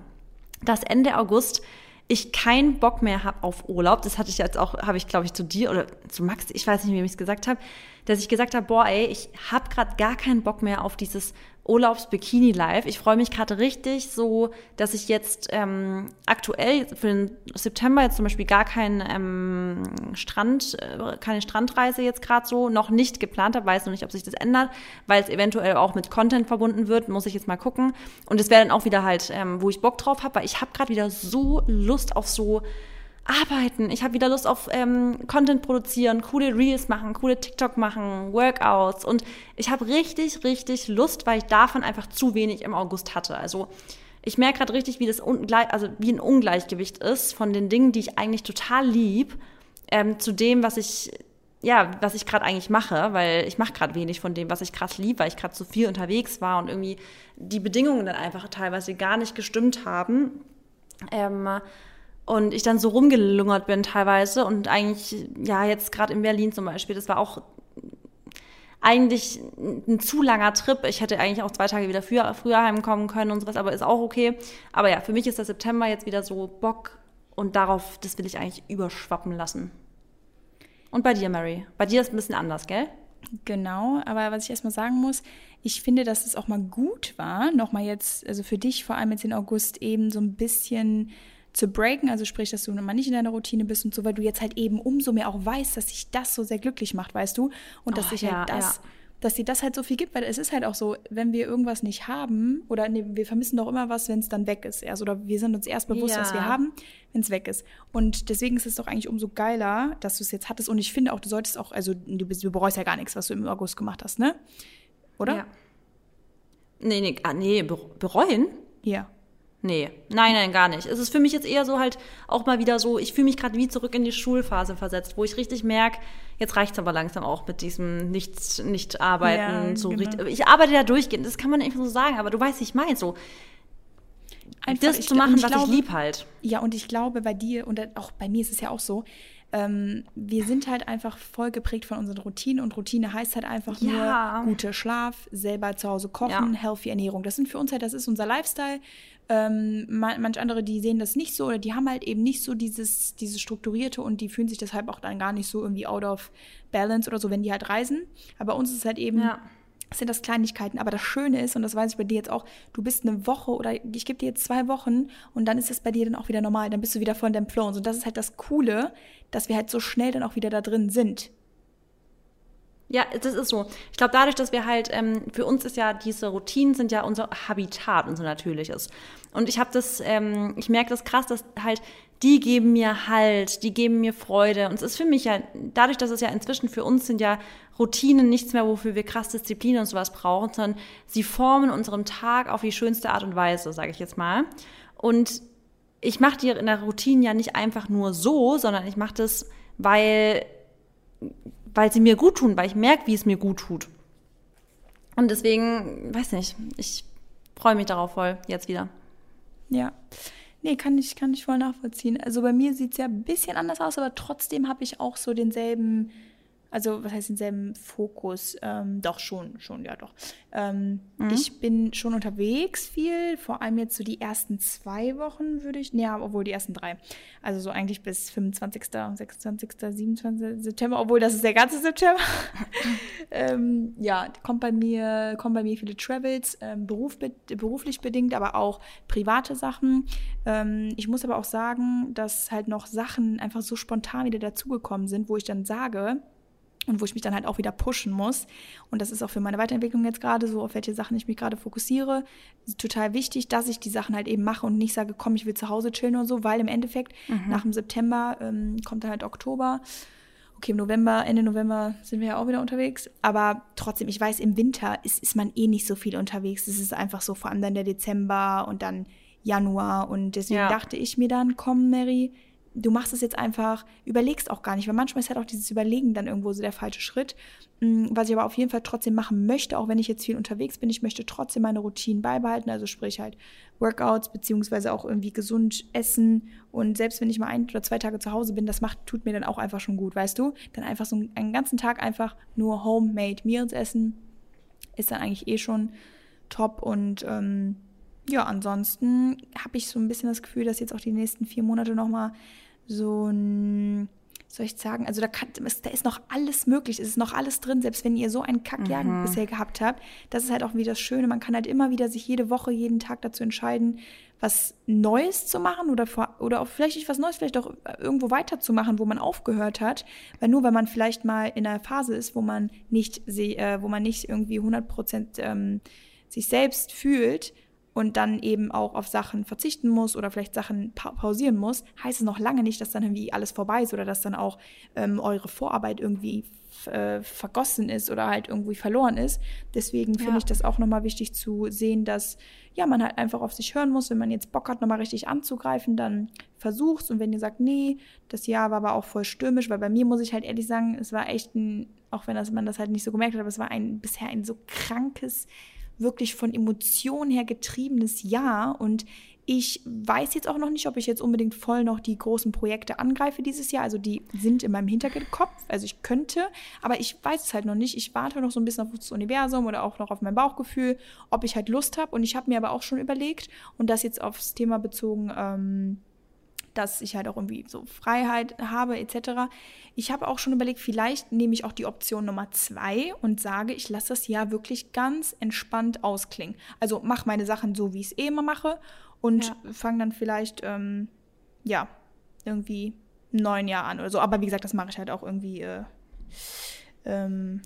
dass Ende August ich keinen Bock mehr habe auf Urlaub. Das hatte ich jetzt auch, habe ich glaube ich zu dir oder zu Max, ich weiß nicht, wie ich es gesagt habe, dass ich gesagt habe, boah, ey, ich habe gerade gar keinen Bock mehr auf dieses Urlaubs-Bikini-Live. Ich freue mich gerade richtig so, dass ich jetzt ähm, aktuell für den September jetzt zum Beispiel gar keinen ähm, Strand, äh, keine Strandreise jetzt gerade so noch nicht geplant habe. Weiß noch nicht, ob sich das ändert, weil es eventuell auch mit Content verbunden wird. Muss ich jetzt mal gucken. Und es wäre dann auch wieder halt, ähm, wo ich Bock drauf habe, weil ich habe gerade wieder so Lust auf so arbeiten. Ich habe wieder Lust auf ähm, Content produzieren, coole Reels machen, coole TikTok machen, Workouts. Und ich habe richtig, richtig Lust, weil ich davon einfach zu wenig im August hatte. Also ich merke gerade richtig, wie das also wie ein Ungleichgewicht ist von den Dingen, die ich eigentlich total lieb, ähm, zu dem, was ich ja, was ich gerade eigentlich mache, weil ich mache gerade wenig von dem, was ich krass lieb, weil ich gerade zu viel unterwegs war und irgendwie die Bedingungen dann einfach teilweise gar nicht gestimmt haben. Ähm, und ich dann so rumgelungert bin teilweise und eigentlich, ja, jetzt gerade in Berlin zum Beispiel, das war auch eigentlich ein zu langer Trip. Ich hätte eigentlich auch zwei Tage wieder früher, früher heimkommen können und sowas, aber ist auch okay. Aber ja, für mich ist der September jetzt wieder so Bock und darauf, das will ich eigentlich überschwappen lassen. Und bei dir, Mary? Bei dir ist es ein bisschen anders, gell? Genau, aber was ich erstmal sagen muss, ich finde, dass es auch mal gut war, nochmal jetzt, also für dich vor allem jetzt in August eben so ein bisschen zu breaken, also sprich, dass du mal nicht in deiner Routine bist und so, weil du jetzt halt eben umso mehr auch weißt, dass sich das so sehr glücklich macht, weißt du? Und dass oh, sich halt ja, das, ja. dass dir das halt so viel gibt, weil es ist halt auch so, wenn wir irgendwas nicht haben, oder nee, wir vermissen doch immer was, wenn es dann weg ist erst, oder wir sind uns erst bewusst, ja. was wir haben, wenn es weg ist. Und deswegen ist es doch eigentlich umso geiler, dass du es jetzt hattest. Und ich finde auch, du solltest auch, also du, du bereust ja gar nichts, was du im August gemacht hast, ne? Oder? Ja. Nee, nee, ah, nee, bereuen? Ja. Nee, nein, nein, gar nicht. Es ist für mich jetzt eher so halt auch mal wieder so, ich fühle mich gerade wie zurück in die Schulphase versetzt, wo ich richtig merke, jetzt reicht es aber langsam auch mit diesem nicht, nicht arbeiten. Ja, so genau. richtig, ich arbeite ja durchgehend, das kann man einfach so sagen, aber du weißt, wie ich meine, so einfach, das zu machen, was glaube, ich lieb halt. Ja, und ich glaube bei dir und auch bei mir ist es ja auch so, ähm, wir sind halt einfach voll geprägt von unseren Routinen und Routine heißt halt einfach ja. nur guter Schlaf, selber zu Hause kochen, ja. healthy Ernährung. Das sind für uns halt, das ist unser Lifestyle. Ähm, manch andere, die sehen das nicht so oder die haben halt eben nicht so dieses, dieses Strukturierte und die fühlen sich deshalb auch dann gar nicht so irgendwie out of balance oder so, wenn die halt reisen. Aber bei uns ist es halt eben, ja. sind das Kleinigkeiten. Aber das Schöne ist, und das weiß ich bei dir jetzt auch, du bist eine Woche oder ich gebe dir jetzt zwei Wochen und dann ist das bei dir dann auch wieder normal. Dann bist du wieder voll in deinem Flow. Und so, das ist halt das Coole, dass wir halt so schnell dann auch wieder da drin sind. Ja, das ist so. Ich glaube, dadurch, dass wir halt, ähm, für uns ist ja diese Routinen sind ja unser Habitat, unser natürliches. Und ich habe das, ähm, ich merke das krass, dass halt die geben mir Halt, die geben mir Freude. Und es ist für mich ja, dadurch, dass es ja inzwischen für uns sind ja Routinen nichts mehr, wofür wir krass Disziplin und sowas brauchen, sondern sie formen unseren Tag auf die schönste Art und Weise, sage ich jetzt mal. Und ich mache die in der Routine ja nicht einfach nur so, sondern ich mache das, weil, weil sie mir gut tun, weil ich merke, wie es mir gut tut. Und deswegen, weiß nicht, ich freue mich darauf voll, jetzt wieder. Ja. Nee, kann ich, kann ich voll nachvollziehen. Also bei mir sieht es ja ein bisschen anders aus, aber trotzdem habe ich auch so denselben also was heißt denselben Fokus? Ähm, doch, schon, schon, ja doch. Ähm, mhm. Ich bin schon unterwegs viel, vor allem jetzt so die ersten zwei Wochen würde ich, ja, obwohl die ersten drei. Also so eigentlich bis 25., 26., 27. September, obwohl das ist der ganze September. <laughs> ähm, ja, kommt bei mir, kommen bei mir viele Travels, ähm, beruf, beruflich bedingt, aber auch private Sachen. Ähm, ich muss aber auch sagen, dass halt noch Sachen einfach so spontan wieder dazugekommen sind, wo ich dann sage, und wo ich mich dann halt auch wieder pushen muss. Und das ist auch für meine Weiterentwicklung jetzt gerade so, auf welche Sachen ich mich gerade fokussiere. Ist total wichtig, dass ich die Sachen halt eben mache und nicht sage, komm, ich will zu Hause chillen oder so, weil im Endeffekt mhm. nach dem September ähm, kommt dann halt Oktober. Okay, im November, Ende November sind wir ja auch wieder unterwegs. Aber trotzdem, ich weiß, im Winter ist, ist man eh nicht so viel unterwegs. Es ist einfach so, vor allem dann der Dezember und dann Januar. Und deswegen ja. dachte ich mir dann, komm, Mary, du machst es jetzt einfach, überlegst auch gar nicht, weil manchmal ist halt auch dieses Überlegen dann irgendwo so der falsche Schritt. Mm, was ich aber auf jeden Fall trotzdem machen möchte, auch wenn ich jetzt viel unterwegs bin, ich möchte trotzdem meine Routinen beibehalten, also sprich halt Workouts, beziehungsweise auch irgendwie gesund essen und selbst wenn ich mal ein oder zwei Tage zu Hause bin, das macht, tut mir dann auch einfach schon gut, weißt du? Dann einfach so einen ganzen Tag einfach nur homemade Meals essen, ist dann eigentlich eh schon top und ähm, ja, ansonsten habe ich so ein bisschen das Gefühl, dass jetzt auch die nächsten vier Monate nochmal so ein, soll ich sagen, also da, kann, da ist noch alles möglich, es ist noch alles drin, selbst wenn ihr so einen Kackjahr mhm. bisher gehabt habt. Das ist halt auch wieder das Schöne, man kann halt immer wieder sich jede Woche, jeden Tag dazu entscheiden, was Neues zu machen oder, oder auch vielleicht nicht was Neues, vielleicht auch irgendwo weiterzumachen, wo man aufgehört hat. Weil nur weil man vielleicht mal in einer Phase ist, wo man nicht, äh, wo man nicht irgendwie 100 Prozent ähm, sich selbst fühlt, und dann eben auch auf Sachen verzichten muss oder vielleicht Sachen pa pausieren muss, heißt es noch lange nicht, dass dann irgendwie alles vorbei ist oder dass dann auch ähm, eure Vorarbeit irgendwie äh, vergossen ist oder halt irgendwie verloren ist. Deswegen finde ja. ich das auch nochmal wichtig zu sehen, dass ja, man halt einfach auf sich hören muss. Wenn man jetzt Bock hat, nochmal richtig anzugreifen, dann versuch's. Und wenn ihr sagt, nee, das Jahr war aber auch voll stürmisch, weil bei mir muss ich halt ehrlich sagen, es war echt ein, auch wenn das, man das halt nicht so gemerkt hat, aber es war ein bisher ein so krankes wirklich von Emotionen her getriebenes Jahr und ich weiß jetzt auch noch nicht, ob ich jetzt unbedingt voll noch die großen Projekte angreife dieses Jahr. Also die sind in meinem Hinterkopf. Also ich könnte, aber ich weiß es halt noch nicht. Ich warte noch so ein bisschen auf das Universum oder auch noch auf mein Bauchgefühl, ob ich halt Lust habe. Und ich habe mir aber auch schon überlegt und das jetzt aufs Thema bezogen, ähm, dass ich halt auch irgendwie so Freiheit habe etc. Ich habe auch schon überlegt, vielleicht nehme ich auch die Option Nummer zwei und sage, ich lasse das Jahr wirklich ganz entspannt ausklingen. Also mache meine Sachen so, wie ich es eh immer mache und ja. fange dann vielleicht, ähm, ja, irgendwie ein neuen Jahr an oder so. Aber wie gesagt, das mache ich halt auch irgendwie äh, ähm,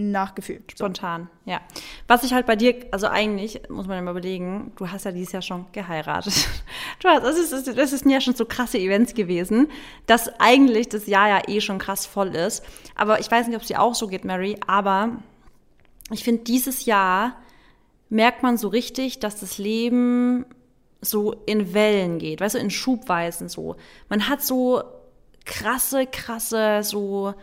nachgefühlt. Spontan, so. ja. Was ich halt bei dir, also eigentlich, muss man immer überlegen, du hast ja dieses Jahr schon geheiratet. <laughs> Du hast, das ist, das ist ja schon so krasse Events gewesen, dass eigentlich das Jahr ja eh schon krass voll ist. Aber ich weiß nicht, ob es dir auch so geht, Mary, aber ich finde, dieses Jahr merkt man so richtig, dass das Leben so in Wellen geht, weißt du, in Schubweisen so. Man hat so krasse, krasse, so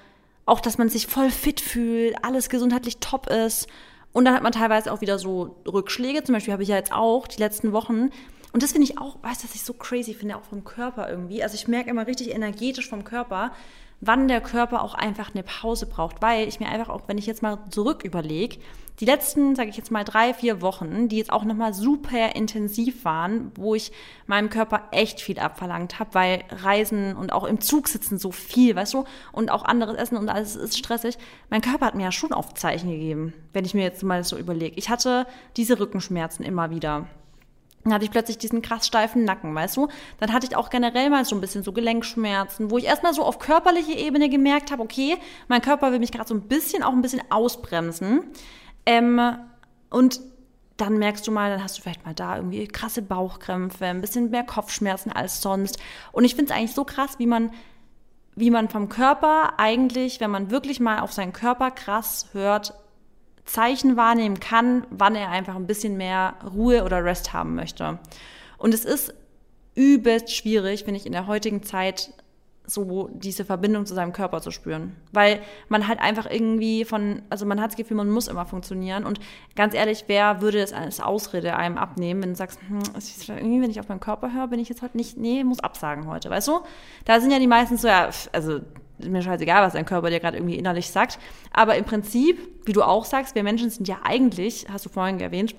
auch, dass man sich voll fit fühlt, alles gesundheitlich top ist. Und dann hat man teilweise auch wieder so Rückschläge. Zum Beispiel habe ich ja jetzt auch die letzten Wochen. Und das finde ich auch, weißt du, was ich so crazy finde, auch vom Körper irgendwie. Also ich merke immer richtig energetisch vom Körper, wann der Körper auch einfach eine Pause braucht. Weil ich mir einfach auch, wenn ich jetzt mal zurück überlege, die letzten, sage ich jetzt mal, drei, vier Wochen, die jetzt auch nochmal super intensiv waren, wo ich meinem Körper echt viel abverlangt habe, weil Reisen und auch im Zug sitzen so viel, weißt du, und auch anderes Essen und alles ist stressig. Mein Körper hat mir ja schon Aufzeichen gegeben, wenn ich mir jetzt mal so überlege. Ich hatte diese Rückenschmerzen immer wieder. Dann hatte ich plötzlich diesen krass steifen Nacken, weißt du? Dann hatte ich auch generell mal so ein bisschen so Gelenkschmerzen, wo ich erstmal so auf körperlicher Ebene gemerkt habe, okay, mein Körper will mich gerade so ein bisschen auch ein bisschen ausbremsen. Ähm, und dann merkst du mal, dann hast du vielleicht mal da irgendwie krasse Bauchkrämpfe, ein bisschen mehr Kopfschmerzen als sonst. Und ich finde es eigentlich so krass, wie man, wie man vom Körper eigentlich, wenn man wirklich mal auf seinen Körper krass hört, Zeichen wahrnehmen kann, wann er einfach ein bisschen mehr Ruhe oder Rest haben möchte. Und es ist übelst schwierig, finde ich, in der heutigen Zeit so diese Verbindung zu seinem Körper zu spüren. Weil man halt einfach irgendwie von, also man hat das Gefühl, man muss immer funktionieren. Und ganz ehrlich, wer würde es als Ausrede einem abnehmen, wenn du sagst, hm, irgendwie, wenn ich auf meinen Körper höre, bin ich jetzt heute nicht, nee, muss absagen heute, weißt du? Da sind ja die meisten so, ja, also mir scheißegal, was dein Körper dir gerade irgendwie innerlich sagt. Aber im Prinzip, wie du auch sagst, wir Menschen sind ja eigentlich, hast du vorhin erwähnt,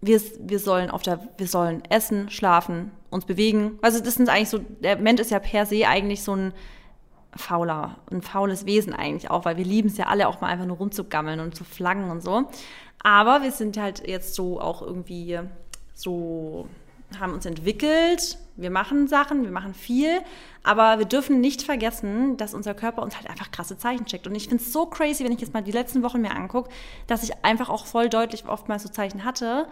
wir, wir sollen auf der, wir sollen essen, schlafen, uns bewegen. Also das sind eigentlich so, der Mensch ist ja per se eigentlich so ein fauler, ein faules Wesen eigentlich auch, weil wir lieben es ja alle auch mal einfach nur rumzugammeln und zu flaggen und so. Aber wir sind halt jetzt so auch irgendwie so haben uns entwickelt, wir machen Sachen, wir machen viel, aber wir dürfen nicht vergessen, dass unser Körper uns halt einfach krasse Zeichen checkt. Und ich finde es so crazy, wenn ich jetzt mal die letzten Wochen mir angucke, dass ich einfach auch voll deutlich oftmals so Zeichen hatte.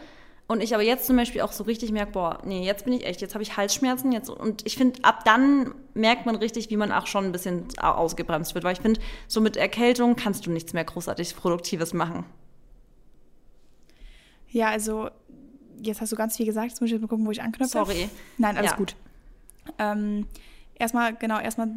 Und ich aber jetzt zum Beispiel auch so richtig merke, boah, nee, jetzt bin ich echt, jetzt habe ich Halsschmerzen. Jetzt, und ich finde, ab dann merkt man richtig, wie man auch schon ein bisschen ausgebremst wird. Weil ich finde, so mit Erkältung kannst du nichts mehr großartig Produktives machen. Ja, also jetzt hast du ganz viel gesagt, jetzt muss ich mal gucken, wo ich anknüpfe. Sorry. Nein, alles ja. gut. Ähm, erstmal, genau, erstmal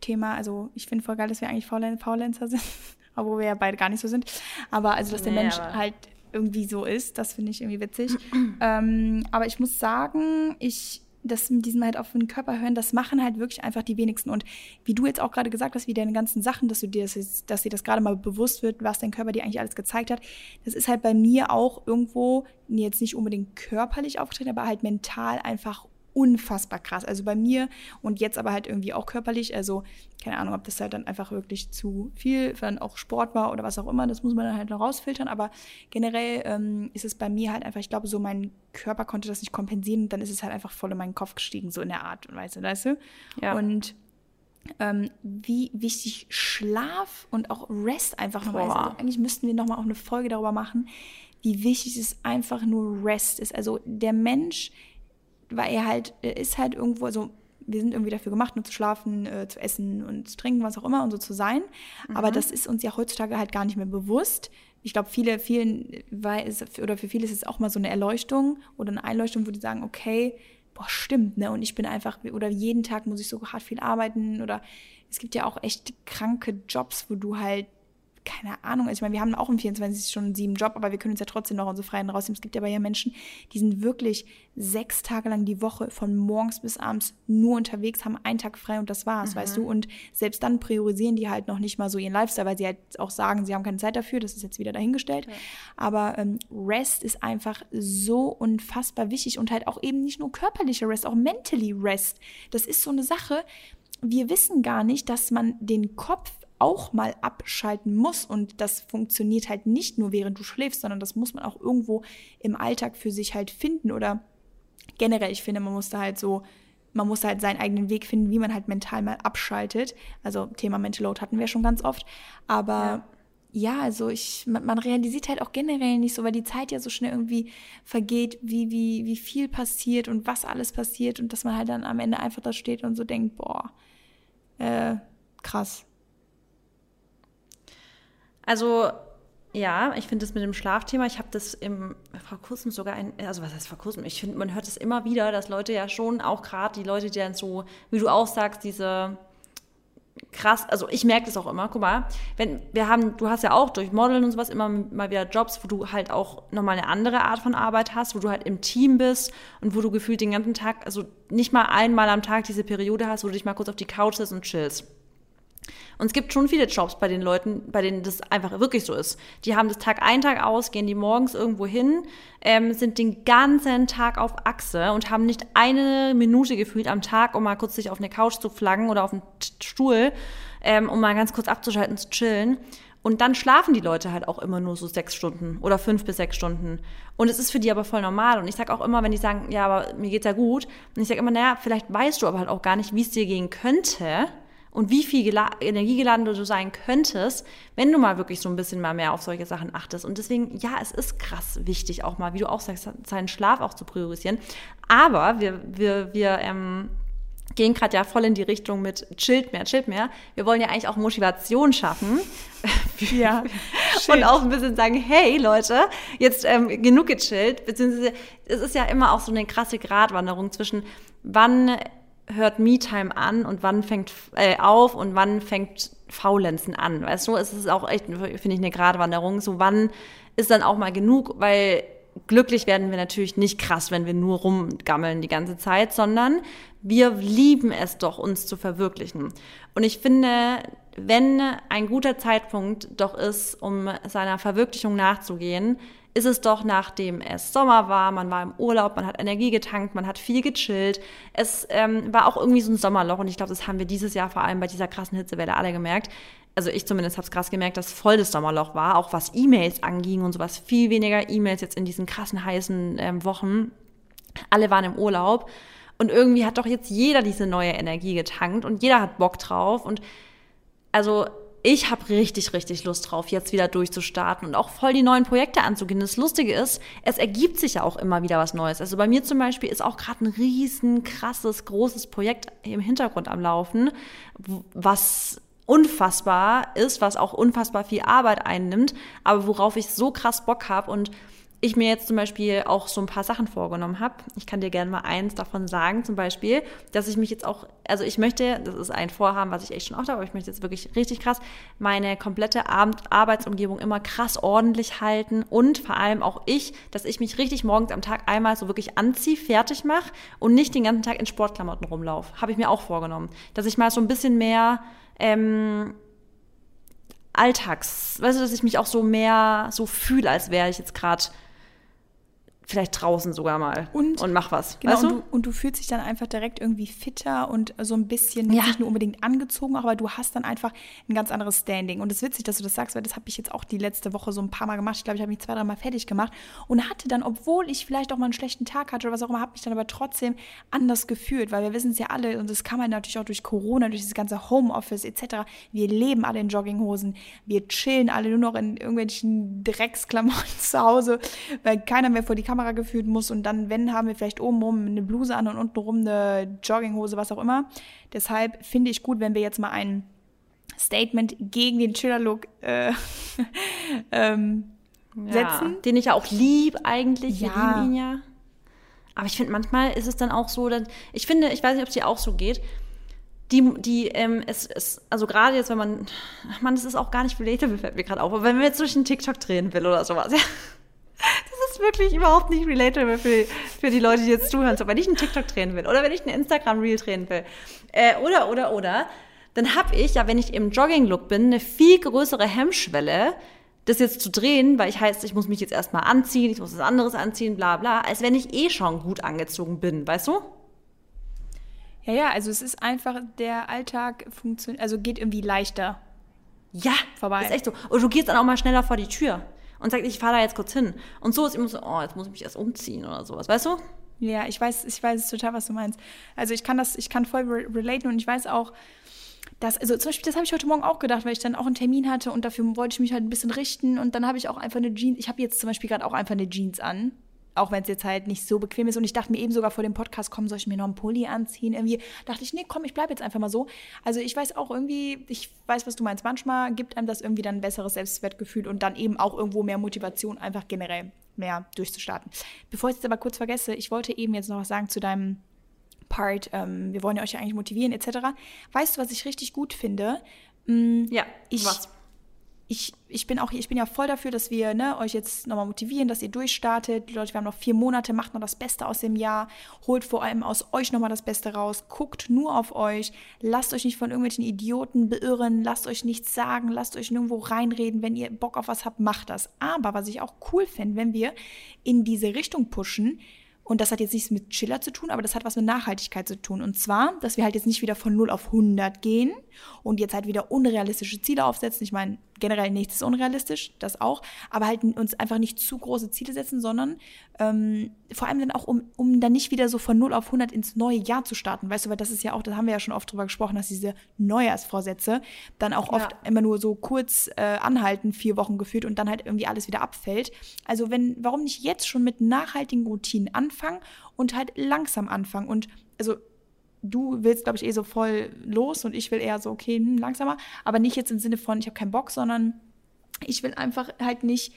Thema, also ich finde voll geil, dass wir eigentlich Faulenzer sind, <laughs> obwohl wir ja beide gar nicht so sind. Aber also, dass der nee, Mensch halt irgendwie so ist, das finde ich irgendwie witzig. <clears throat> ähm, aber ich muss sagen, ich das mit diesem halt auf den Körper hören, das machen halt wirklich einfach die wenigsten. Und wie du jetzt auch gerade gesagt hast, wie deine ganzen Sachen, dass du dir das, dass dir das gerade mal bewusst wird, was dein Körper dir eigentlich alles gezeigt hat, das ist halt bei mir auch irgendwo jetzt nicht unbedingt körperlich aufgetreten, aber halt mental einfach unfassbar krass. Also bei mir und jetzt aber halt irgendwie auch körperlich. Also keine Ahnung, ob das halt dann einfach wirklich zu viel, dann auch Sport war oder was auch immer. Das muss man dann halt noch rausfiltern. Aber generell ähm, ist es bei mir halt einfach, ich glaube, so mein Körper konnte das nicht kompensieren und dann ist es halt einfach voll in meinen Kopf gestiegen, so in der Art und Weise, weißt du? Ja. Und ähm, wie wichtig Schlaf und auch Rest einfach nochmal ist. Also eigentlich müssten wir nochmal auch eine Folge darüber machen, wie wichtig es einfach nur Rest ist. Also der Mensch weil er halt, er ist halt irgendwo, also wir sind irgendwie dafür gemacht, nur zu schlafen, äh, zu essen und zu trinken, was auch immer und so zu sein. Mhm. Aber das ist uns ja heutzutage halt gar nicht mehr bewusst. Ich glaube, viele, vielen, weil es, oder für viele ist es auch mal so eine Erleuchtung oder eine Einleuchtung, wo die sagen, okay, boah, stimmt, ne? Und ich bin einfach, oder jeden Tag muss ich so hart viel arbeiten oder es gibt ja auch echt kranke Jobs, wo du halt keine Ahnung, also ich meine, wir haben auch einen 24 Stunden sieben Job, aber wir können uns ja trotzdem noch unsere Freien rausnehmen. Es gibt ja aber ja Menschen, die sind wirklich sechs Tage lang die Woche von morgens bis abends nur unterwegs, haben einen Tag frei und das war's, mhm. weißt du? Und selbst dann priorisieren die halt noch nicht mal so ihren Lifestyle, weil sie halt auch sagen, sie haben keine Zeit dafür, das ist jetzt wieder dahingestellt. Ja. Aber ähm, Rest ist einfach so unfassbar wichtig und halt auch eben nicht nur körperlicher Rest, auch mentally Rest. Das ist so eine Sache, wir wissen gar nicht, dass man den Kopf auch mal abschalten muss. Und das funktioniert halt nicht nur während du schläfst, sondern das muss man auch irgendwo im Alltag für sich halt finden. Oder generell, ich finde, man muss da halt so, man muss halt seinen eigenen Weg finden, wie man halt mental mal abschaltet. Also Thema Mental Load hatten wir schon ganz oft. Aber ja. Ja, also ich, man, man, realisiert halt auch generell nicht so, weil die Zeit ja so schnell irgendwie vergeht, wie, wie, wie viel passiert und was alles passiert und dass man halt dann am Ende einfach da steht und so denkt, boah, äh, krass. Also ja, ich finde das mit dem Schlafthema, ich habe das im, vor kurzem sogar ein, also was heißt vor kurzem, ich finde, man hört es immer wieder, dass Leute ja schon, auch gerade die Leute, die dann so, wie du auch sagst, diese krass, also ich merke das auch immer, guck mal, wenn wir haben, du hast ja auch durch Modeln und sowas immer mal wieder Jobs, wo du halt auch nochmal eine andere Art von Arbeit hast, wo du halt im Team bist und wo du gefühlt den ganzen Tag, also nicht mal einmal am Tag diese Periode hast, wo du dich mal kurz auf die Couch sitzt und chillst. Und es gibt schon viele Jobs bei den Leuten, bei denen das einfach wirklich so ist. Die haben das Tag ein, Tag aus, gehen die morgens irgendwo hin, ähm, sind den ganzen Tag auf Achse und haben nicht eine Minute gefühlt am Tag, um mal kurz sich auf eine Couch zu flaggen oder auf einen Stuhl, ähm, um mal ganz kurz abzuschalten, zu chillen. Und dann schlafen die Leute halt auch immer nur so sechs Stunden oder fünf bis sechs Stunden. Und es ist für die aber voll normal. Und ich sage auch immer, wenn die sagen, ja, aber mir geht's ja gut, und ich sage immer, naja, vielleicht weißt du aber halt auch gar nicht, wie es dir gehen könnte und wie viel gela energiegeladen du sein könntest, wenn du mal wirklich so ein bisschen mal mehr auf solche Sachen achtest. Und deswegen, ja, es ist krass wichtig, auch mal, wie du auch sagst, seinen Schlaf auch zu priorisieren. Aber wir, wir, wir ähm, gehen gerade ja voll in die Richtung mit chillt mehr, chillt mehr. Wir wollen ja eigentlich auch Motivation schaffen. <laughs> Ja. <laughs> und auch ein bisschen sagen, hey Leute, jetzt ähm, genug gechillt. Beziehungsweise es ist ja immer auch so eine krasse Gratwanderung zwischen wann hört Me-Time an und wann fängt äh, auf und wann fängt Faulenzen an. Weißt du, es ist auch echt, finde ich, eine Gratwanderung. So wann ist dann auch mal genug, weil glücklich werden wir natürlich nicht krass, wenn wir nur rumgammeln die ganze Zeit, sondern wir lieben es doch, uns zu verwirklichen. Und ich finde, wenn ein guter Zeitpunkt doch ist, um seiner Verwirklichung nachzugehen, ist es doch, nachdem es Sommer war, man war im Urlaub, man hat Energie getankt, man hat viel gechillt. Es ähm, war auch irgendwie so ein Sommerloch und ich glaube, das haben wir dieses Jahr vor allem bei dieser krassen Hitzewelle alle gemerkt also ich zumindest habe es krass gemerkt, dass voll das Sommerloch war, auch was E-Mails anging und sowas. Viel weniger E-Mails jetzt in diesen krassen heißen ähm, Wochen. Alle waren im Urlaub und irgendwie hat doch jetzt jeder diese neue Energie getankt und jeder hat Bock drauf und also ich habe richtig, richtig Lust drauf, jetzt wieder durchzustarten und auch voll die neuen Projekte anzugehen. Das Lustige ist, es ergibt sich ja auch immer wieder was Neues. Also bei mir zum Beispiel ist auch gerade ein riesen, krasses, großes Projekt im Hintergrund am Laufen, was unfassbar ist, was auch unfassbar viel Arbeit einnimmt, aber worauf ich so krass Bock habe und ich mir jetzt zum Beispiel auch so ein paar Sachen vorgenommen habe. Ich kann dir gerne mal eins davon sagen, zum Beispiel, dass ich mich jetzt auch, also ich möchte, das ist ein Vorhaben, was ich echt schon auch habe, aber ich möchte jetzt wirklich richtig krass meine komplette Arbeitsumgebung immer krass ordentlich halten und vor allem auch ich, dass ich mich richtig morgens am Tag einmal so wirklich anziehe, fertig mache und nicht den ganzen Tag in Sportklamotten rumlaufe. Habe ich mir auch vorgenommen. Dass ich mal so ein bisschen mehr ähm, Alltags, weißt du, dass ich mich auch so mehr so fühle, als wäre ich jetzt gerade vielleicht draußen sogar mal und, und mach was. Genau, weißt du? Und, du, und du fühlst dich dann einfach direkt irgendwie fitter und so ein bisschen ja. nicht nur unbedingt angezogen, aber du hast dann einfach ein ganz anderes Standing. Und es ist witzig, dass du das sagst, weil das habe ich jetzt auch die letzte Woche so ein paar Mal gemacht. Ich glaube, ich habe mich zwei, drei Mal fertig gemacht und hatte dann, obwohl ich vielleicht auch mal einen schlechten Tag hatte oder was auch immer, habe mich dann aber trotzdem anders gefühlt, weil wir wissen es ja alle und das kann man natürlich auch durch Corona, durch das ganze Homeoffice etc. Wir leben alle in Jogginghosen, wir chillen alle nur noch in irgendwelchen Drecksklamotten <laughs> zu Hause, weil keiner mehr vor die Kamera Kamera geführt muss und dann, wenn, haben wir vielleicht obenrum eine Bluse an und untenrum eine Jogginghose, was auch immer. Deshalb finde ich gut, wenn wir jetzt mal ein Statement gegen den Chiller-Look äh, <laughs> ähm, ja, setzen. Den ich ja auch lieb eigentlich. Ja. Wir lieben ihn ja. Aber ich finde, manchmal ist es dann auch so, dass ich finde, ich weiß nicht, ob es dir auch so geht, die, die, ähm, es ist, also gerade jetzt, wenn man, man, es ist auch gar nicht relatable, fällt mir gerade auf, aber wenn man jetzt durch einen TikTok drehen will oder sowas, <laughs> ja, ist wirklich überhaupt nicht relatable für, für die Leute, die jetzt zuhören. So, wenn ich einen TikTok drehen will oder wenn ich einen Instagram-Reel drehen will äh, oder, oder, oder, dann habe ich ja, wenn ich im Jogging-Look bin, eine viel größere Hemmschwelle, das jetzt zu drehen, weil ich heißt, ich muss mich jetzt erstmal anziehen, ich muss was anderes anziehen, bla bla, als wenn ich eh schon gut angezogen bin, weißt du? Ja, ja, also es ist einfach, der Alltag funktioniert, also geht irgendwie leichter. Ja, vorbei. Ist echt so. Und du gehst dann auch mal schneller vor die Tür und sagt, ich fahre da jetzt kurz hin. Und so ist immer so, oh, jetzt muss ich mich erst umziehen oder sowas, weißt du? Ja, ich weiß, ich weiß total, was du meinst. Also ich kann das, ich kann voll re relaten und ich weiß auch, dass, also zum Beispiel, das habe ich heute Morgen auch gedacht, weil ich dann auch einen Termin hatte und dafür wollte ich mich halt ein bisschen richten und dann habe ich auch einfach eine Jeans, ich habe jetzt zum Beispiel gerade auch einfach eine Jeans an auch wenn es jetzt halt nicht so bequem ist. Und ich dachte mir eben sogar vor dem Podcast, komm, soll ich mir noch einen Pulli anziehen? Irgendwie dachte ich, nee, komm, ich bleibe jetzt einfach mal so. Also ich weiß auch irgendwie, ich weiß, was du meinst. Manchmal gibt einem das irgendwie dann ein besseres Selbstwertgefühl und dann eben auch irgendwo mehr Motivation, einfach generell mehr durchzustarten. Bevor ich es aber kurz vergesse, ich wollte eben jetzt noch was sagen zu deinem Part, ähm, wir wollen ja euch ja eigentlich motivieren, etc. Weißt du, was ich richtig gut finde? Mm, ja, ich, was? Ich, ich bin auch ich bin ja voll dafür, dass wir ne, euch jetzt nochmal motivieren, dass ihr durchstartet. Die Leute, wir haben noch vier Monate, macht noch das Beste aus dem Jahr, holt vor allem aus euch nochmal das Beste raus, guckt nur auf euch, lasst euch nicht von irgendwelchen Idioten beirren, lasst euch nichts sagen, lasst euch nirgendwo reinreden. Wenn ihr Bock auf was habt, macht das. Aber was ich auch cool fände, wenn wir in diese Richtung pushen, und das hat jetzt nichts mit Chiller zu tun, aber das hat was mit Nachhaltigkeit zu tun. Und zwar, dass wir halt jetzt nicht wieder von 0 auf 100 gehen, und jetzt halt wieder unrealistische Ziele aufsetzen. Ich meine, generell nichts ist unrealistisch, das auch, aber halt uns einfach nicht zu große Ziele setzen, sondern ähm, vor allem dann auch, um, um dann nicht wieder so von 0 auf 100 ins neue Jahr zu starten, weißt du, weil das ist ja auch, da haben wir ja schon oft drüber gesprochen, dass diese Neujahrsvorsätze dann auch oft ja. immer nur so kurz äh, anhalten, vier Wochen geführt und dann halt irgendwie alles wieder abfällt. Also wenn, warum nicht jetzt schon mit nachhaltigen Routinen anfangen und halt langsam anfangen und also du willst, glaube ich, eh so voll los und ich will eher so, okay, hm, langsamer. Aber nicht jetzt im Sinne von, ich habe keinen Bock, sondern ich will einfach halt nicht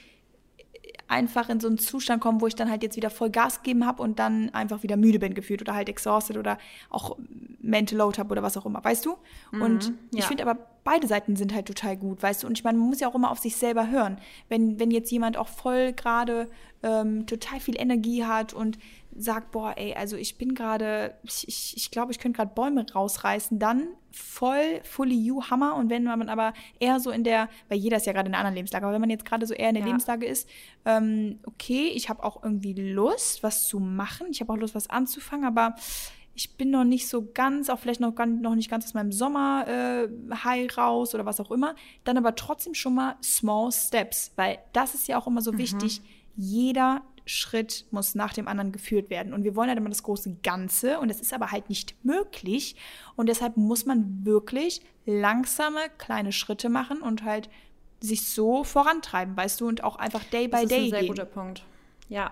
einfach in so einen Zustand kommen, wo ich dann halt jetzt wieder voll Gas gegeben habe und dann einfach wieder müde bin gefühlt oder halt exhausted oder auch Mental Load habe oder was auch immer, weißt du? Mhm, und ich finde aber, beide Seiten sind halt total gut, weißt du? Und ich meine, man muss ja auch immer auf sich selber hören. Wenn, wenn jetzt jemand auch voll gerade ähm, total viel Energie hat und sagt, boah, ey, also ich bin gerade, ich, ich, ich glaube, ich könnte gerade Bäume rausreißen, dann voll fully you Hammer. Und wenn man aber eher so in der, weil jeder ist ja gerade in einer anderen Lebenslage, aber wenn man jetzt gerade so eher in der ja. Lebenslage ist, ähm, okay, ich habe auch irgendwie Lust, was zu machen, ich habe auch Lust, was anzufangen, aber ich bin noch nicht so ganz, auch vielleicht noch, noch nicht ganz aus meinem Sommer-High äh, raus oder was auch immer, dann aber trotzdem schon mal Small Steps, weil das ist ja auch immer so mhm. wichtig. Jeder Schritt muss nach dem anderen geführt werden. Und wir wollen halt immer das große Ganze und das ist aber halt nicht möglich. Und deshalb muss man wirklich langsame kleine Schritte machen und halt sich so vorantreiben, weißt du, und auch einfach day by day. Das ist ein sehr gehen. guter Punkt. Ja.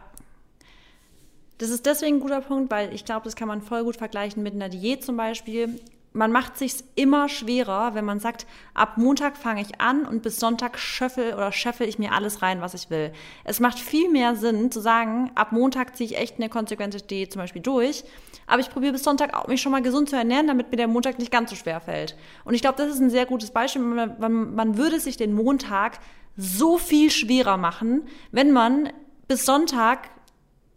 Das ist deswegen ein guter Punkt, weil ich glaube, das kann man voll gut vergleichen mit einer Diät zum Beispiel man macht sich immer schwerer, wenn man sagt, ab Montag fange ich an und bis Sonntag schöffel oder scheffel ich mir alles rein, was ich will. Es macht viel mehr Sinn zu sagen, ab Montag ziehe ich echt eine konsequente Diät zum Beispiel durch, aber ich probiere bis Sonntag auch mich schon mal gesund zu ernähren, damit mir der Montag nicht ganz so schwer fällt. Und ich glaube, das ist ein sehr gutes Beispiel. Man, man würde sich den Montag so viel schwerer machen, wenn man bis Sonntag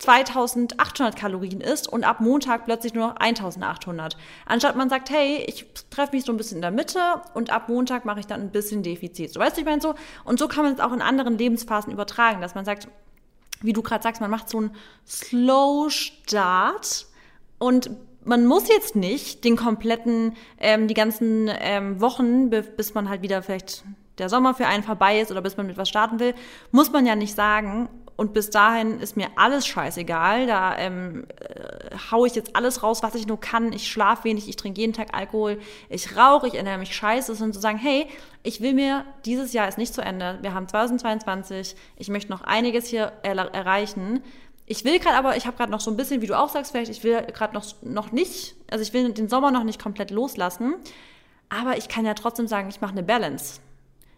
2800 Kalorien isst und ab Montag plötzlich nur noch 1800. Anstatt man sagt, hey, ich treffe mich so ein bisschen in der Mitte und ab Montag mache ich dann ein bisschen Defizit. So weißt du, ich meine so. Und so kann man es auch in anderen Lebensphasen übertragen, dass man sagt, wie du gerade sagst, man macht so einen Slow Start und man muss jetzt nicht den kompletten, ähm, die ganzen ähm, Wochen, bis man halt wieder vielleicht der Sommer für einen vorbei ist oder bis man mit was starten will, muss man ja nicht sagen, und bis dahin ist mir alles scheißegal. Da ähm, äh, haue ich jetzt alles raus, was ich nur kann. Ich schlafe wenig, ich trinke jeden Tag Alkohol, ich rauche, ich ernähre mich scheiße. Und zu sagen, hey, ich will mir, dieses Jahr ist nicht zu Ende. Wir haben 2022, ich möchte noch einiges hier er erreichen. Ich will gerade aber, ich habe gerade noch so ein bisschen, wie du auch sagst, vielleicht, ich will gerade noch, noch nicht, also ich will den Sommer noch nicht komplett loslassen. Aber ich kann ja trotzdem sagen, ich mache eine Balance.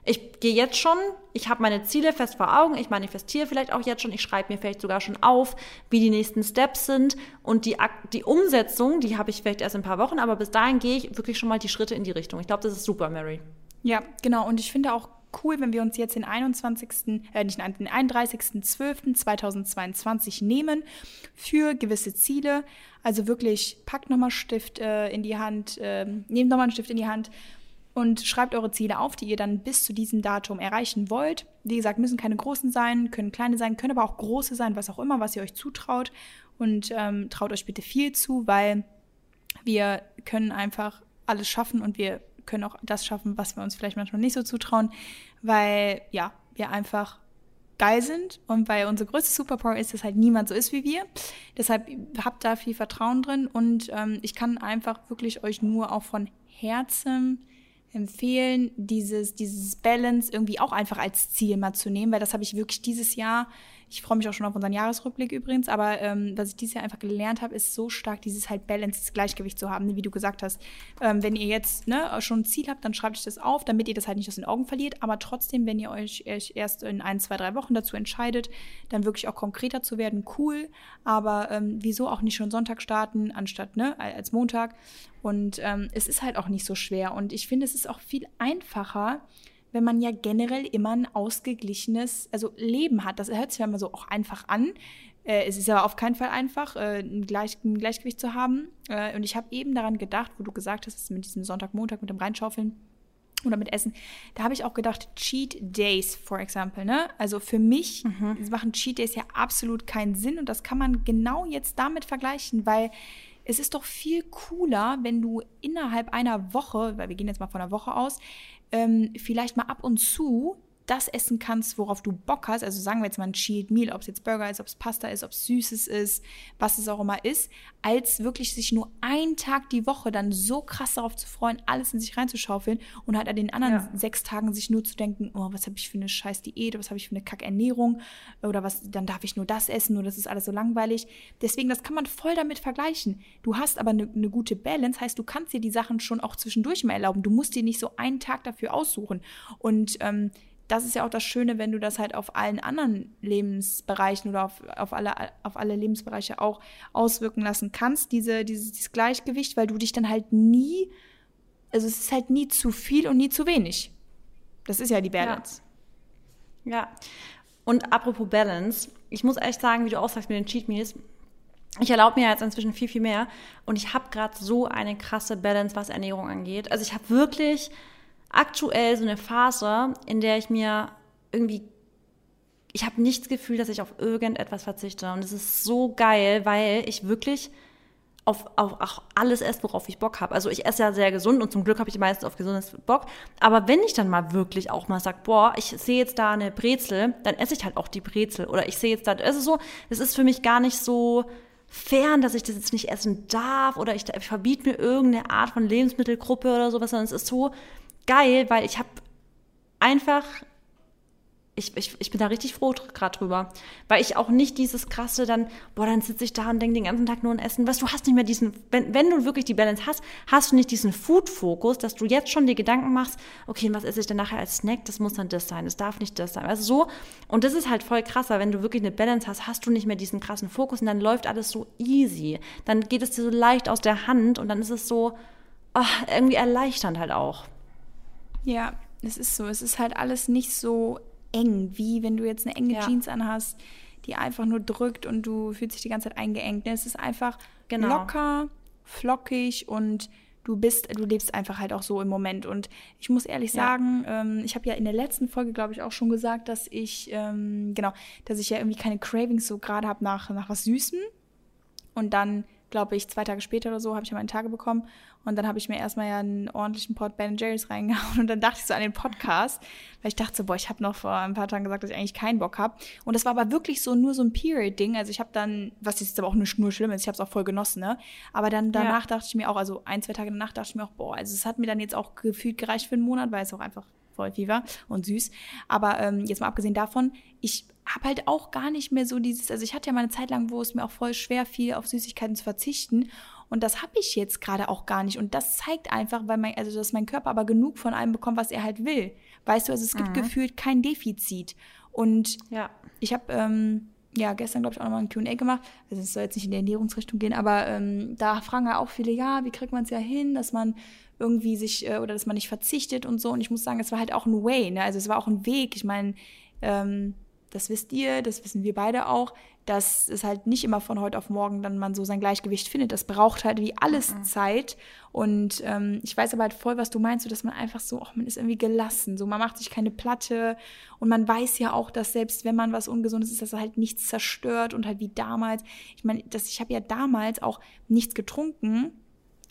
Ich gehe jetzt schon, ich habe meine Ziele fest vor Augen, ich manifestiere vielleicht auch jetzt schon, ich schreibe mir vielleicht sogar schon auf, wie die nächsten Steps sind und die, die Umsetzung, die habe ich vielleicht erst in ein paar Wochen, aber bis dahin gehe ich wirklich schon mal die Schritte in die Richtung. Ich glaube, das ist super, Mary. Ja, genau. Und ich finde auch cool, wenn wir uns jetzt den 21., äh, nicht den 31.12.2022 nehmen für gewisse Ziele. Also wirklich, packt nochmal Stift äh, in die Hand, äh, nehmt nochmal einen Stift in die Hand und schreibt eure Ziele auf, die ihr dann bis zu diesem Datum erreichen wollt. Wie gesagt, müssen keine großen sein, können kleine sein, können aber auch große sein, was auch immer, was ihr euch zutraut. Und ähm, traut euch bitte viel zu, weil wir können einfach alles schaffen und wir können auch das schaffen, was wir uns vielleicht manchmal nicht so zutrauen, weil ja, wir einfach geil sind und weil unsere größte Superpower ist, dass halt niemand so ist wie wir. Deshalb habt da viel Vertrauen drin und ähm, ich kann einfach wirklich euch nur auch von Herzen empfehlen, dieses, dieses Balance irgendwie auch einfach als Ziel mal zu nehmen, weil das habe ich wirklich dieses Jahr ich freue mich auch schon auf unseren Jahresrückblick übrigens, aber ähm, was ich dieses Jahr einfach gelernt habe, ist so stark dieses halt Balance, dieses Gleichgewicht zu haben, wie du gesagt hast. Ähm, wenn ihr jetzt ne, schon ein Ziel habt, dann schreibt euch das auf, damit ihr das halt nicht aus den Augen verliert, aber trotzdem, wenn ihr euch erst in ein, zwei, drei Wochen dazu entscheidet, dann wirklich auch konkreter zu werden, cool, aber ähm, wieso auch nicht schon Sonntag starten, anstatt ne, als Montag und ähm, es ist halt auch nicht so schwer und ich finde, es ist auch viel einfacher, wenn man ja generell immer ein ausgeglichenes, also Leben hat. Das hört sich ja immer so auch einfach an. Äh, es ist aber auf keinen Fall einfach, äh, ein, Gleich, ein, Gleichgewicht zu haben. Äh, und ich habe eben daran gedacht, wo du gesagt hast, mit diesem Sonntag, Montag, mit dem Reinschaufeln oder mit Essen, da habe ich auch gedacht, Cheat Days, for example, ne? Also für mich mhm. machen Cheat Days ja absolut keinen Sinn und das kann man genau jetzt damit vergleichen, weil es ist doch viel cooler, wenn du innerhalb einer Woche, weil wir gehen jetzt mal von einer Woche aus, ähm, vielleicht mal ab und zu das essen kannst, worauf du Bock hast. Also sagen wir jetzt mal ein Cheat Meal, ob es jetzt Burger ist, ob es Pasta ist, ob es Süßes ist, was es auch immer ist, als wirklich sich nur einen Tag die Woche dann so krass darauf zu freuen, alles in sich reinzuschaufeln und halt an den anderen ja. sechs Tagen sich nur zu denken, oh, was habe ich für eine scheiß Diät, was habe ich für eine Kackernährung oder was, dann darf ich nur das essen oder das ist alles so langweilig. Deswegen, das kann man voll damit vergleichen. Du hast aber eine, eine gute Balance, heißt, du kannst dir die Sachen schon auch zwischendurch mal erlauben. Du musst dir nicht so einen Tag dafür aussuchen. Und ähm, das ist ja auch das Schöne, wenn du das halt auf allen anderen Lebensbereichen oder auf, auf, alle, auf alle Lebensbereiche auch auswirken lassen kannst, diese, dieses, dieses Gleichgewicht, weil du dich dann halt nie, also es ist halt nie zu viel und nie zu wenig. Das ist ja die Balance. Ja. ja. Und apropos Balance, ich muss echt sagen, wie du auch sagst mit den Cheat Meals, ich erlaube mir jetzt inzwischen viel, viel mehr und ich habe gerade so eine krasse Balance, was Ernährung angeht. Also ich habe wirklich aktuell so eine Phase, in der ich mir irgendwie, ich habe nicht das Gefühl, dass ich auf irgendetwas verzichte. Und es ist so geil, weil ich wirklich auf, auf, auf alles esse, worauf ich Bock habe. Also ich esse ja sehr gesund und zum Glück habe ich meistens auf gesundes Bock. Aber wenn ich dann mal wirklich auch mal sage, boah, ich sehe jetzt da eine Brezel, dann esse ich halt auch die Brezel. Oder ich sehe jetzt da, es ist so, es ist für mich gar nicht so fern, dass ich das jetzt nicht essen darf oder ich, ich verbiete mir irgendeine Art von Lebensmittelgruppe oder sowas, sondern es ist so, geil, weil ich habe einfach, ich, ich, ich bin da richtig froh gerade drüber, weil ich auch nicht dieses krasse dann, boah, dann sitze ich da und denke den ganzen Tag nur an Essen. Was, du hast nicht mehr diesen, wenn, wenn du wirklich die Balance hast, hast du nicht diesen Food-Fokus, dass du jetzt schon dir Gedanken machst, okay, was esse ich denn nachher als Snack? Das muss dann das sein, das darf nicht das sein. Also so, und das ist halt voll krasser, wenn du wirklich eine Balance hast, hast du nicht mehr diesen krassen Fokus und dann läuft alles so easy. Dann geht es dir so leicht aus der Hand und dann ist es so, ach, irgendwie erleichternd halt auch. Ja, es ist so. Es ist halt alles nicht so eng, wie wenn du jetzt eine enge ja. Jeans anhast, die einfach nur drückt und du fühlst dich die ganze Zeit eingeengt. Es ist einfach genau. locker, flockig und du bist, du lebst einfach halt auch so im Moment. Und ich muss ehrlich ja. sagen, ähm, ich habe ja in der letzten Folge, glaube ich, auch schon gesagt, dass ich, ähm, genau, dass ich ja irgendwie keine Cravings so gerade habe nach, nach was Süßem. Und dann glaube ich, zwei Tage später oder so habe ich ja meine Tage bekommen. Und dann habe ich mir erstmal ja einen ordentlichen Pot Ben Jerry's reingehauen. Und dann dachte ich so an den Podcast, weil ich dachte so, boah, ich habe noch vor ein paar Tagen gesagt, dass ich eigentlich keinen Bock habe. Und das war aber wirklich so nur so ein Period-Ding. Also ich habe dann, was jetzt aber auch nur, nur schlimm ist, ich habe es auch voll genossen, ne? Aber dann danach ja. dachte ich mir auch, also ein, zwei Tage danach dachte ich mir auch, boah, also es hat mir dann jetzt auch gefühlt gereicht für einen Monat, weil es auch einfach voll viel war und süß. Aber ähm, jetzt mal abgesehen davon, ich habe halt auch gar nicht mehr so dieses, also ich hatte ja mal eine Zeit lang, wo es mir auch voll schwer fiel, auf Süßigkeiten zu verzichten. Und das habe ich jetzt gerade auch gar nicht. Und das zeigt einfach, weil mein, also dass mein Körper aber genug von allem bekommt, was er halt will. Weißt du, also es gibt mhm. gefühlt kein Defizit. Und ja. ich habe ähm, ja gestern, glaube ich, auch nochmal ein QA gemacht. Also es soll jetzt nicht in die Ernährungsrichtung gehen, aber ähm, da fragen ja auch viele, ja, wie kriegt man es ja hin, dass man irgendwie sich äh, oder dass man nicht verzichtet und so. Und ich muss sagen, es war halt auch ein Way, ne? Also es war auch ein Weg. Ich meine, ähm, das wisst ihr, das wissen wir beide auch, dass es halt nicht immer von heute auf morgen dann man so sein Gleichgewicht findet. Das braucht halt wie alles mhm. Zeit. Und ähm, ich weiß aber halt voll, was du meinst, so dass man einfach so, ach, man ist irgendwie gelassen. So, man macht sich keine Platte und man weiß ja auch, dass selbst wenn man was Ungesundes ist, dass er halt nichts zerstört und halt wie damals. Ich meine, ich habe ja damals auch nichts getrunken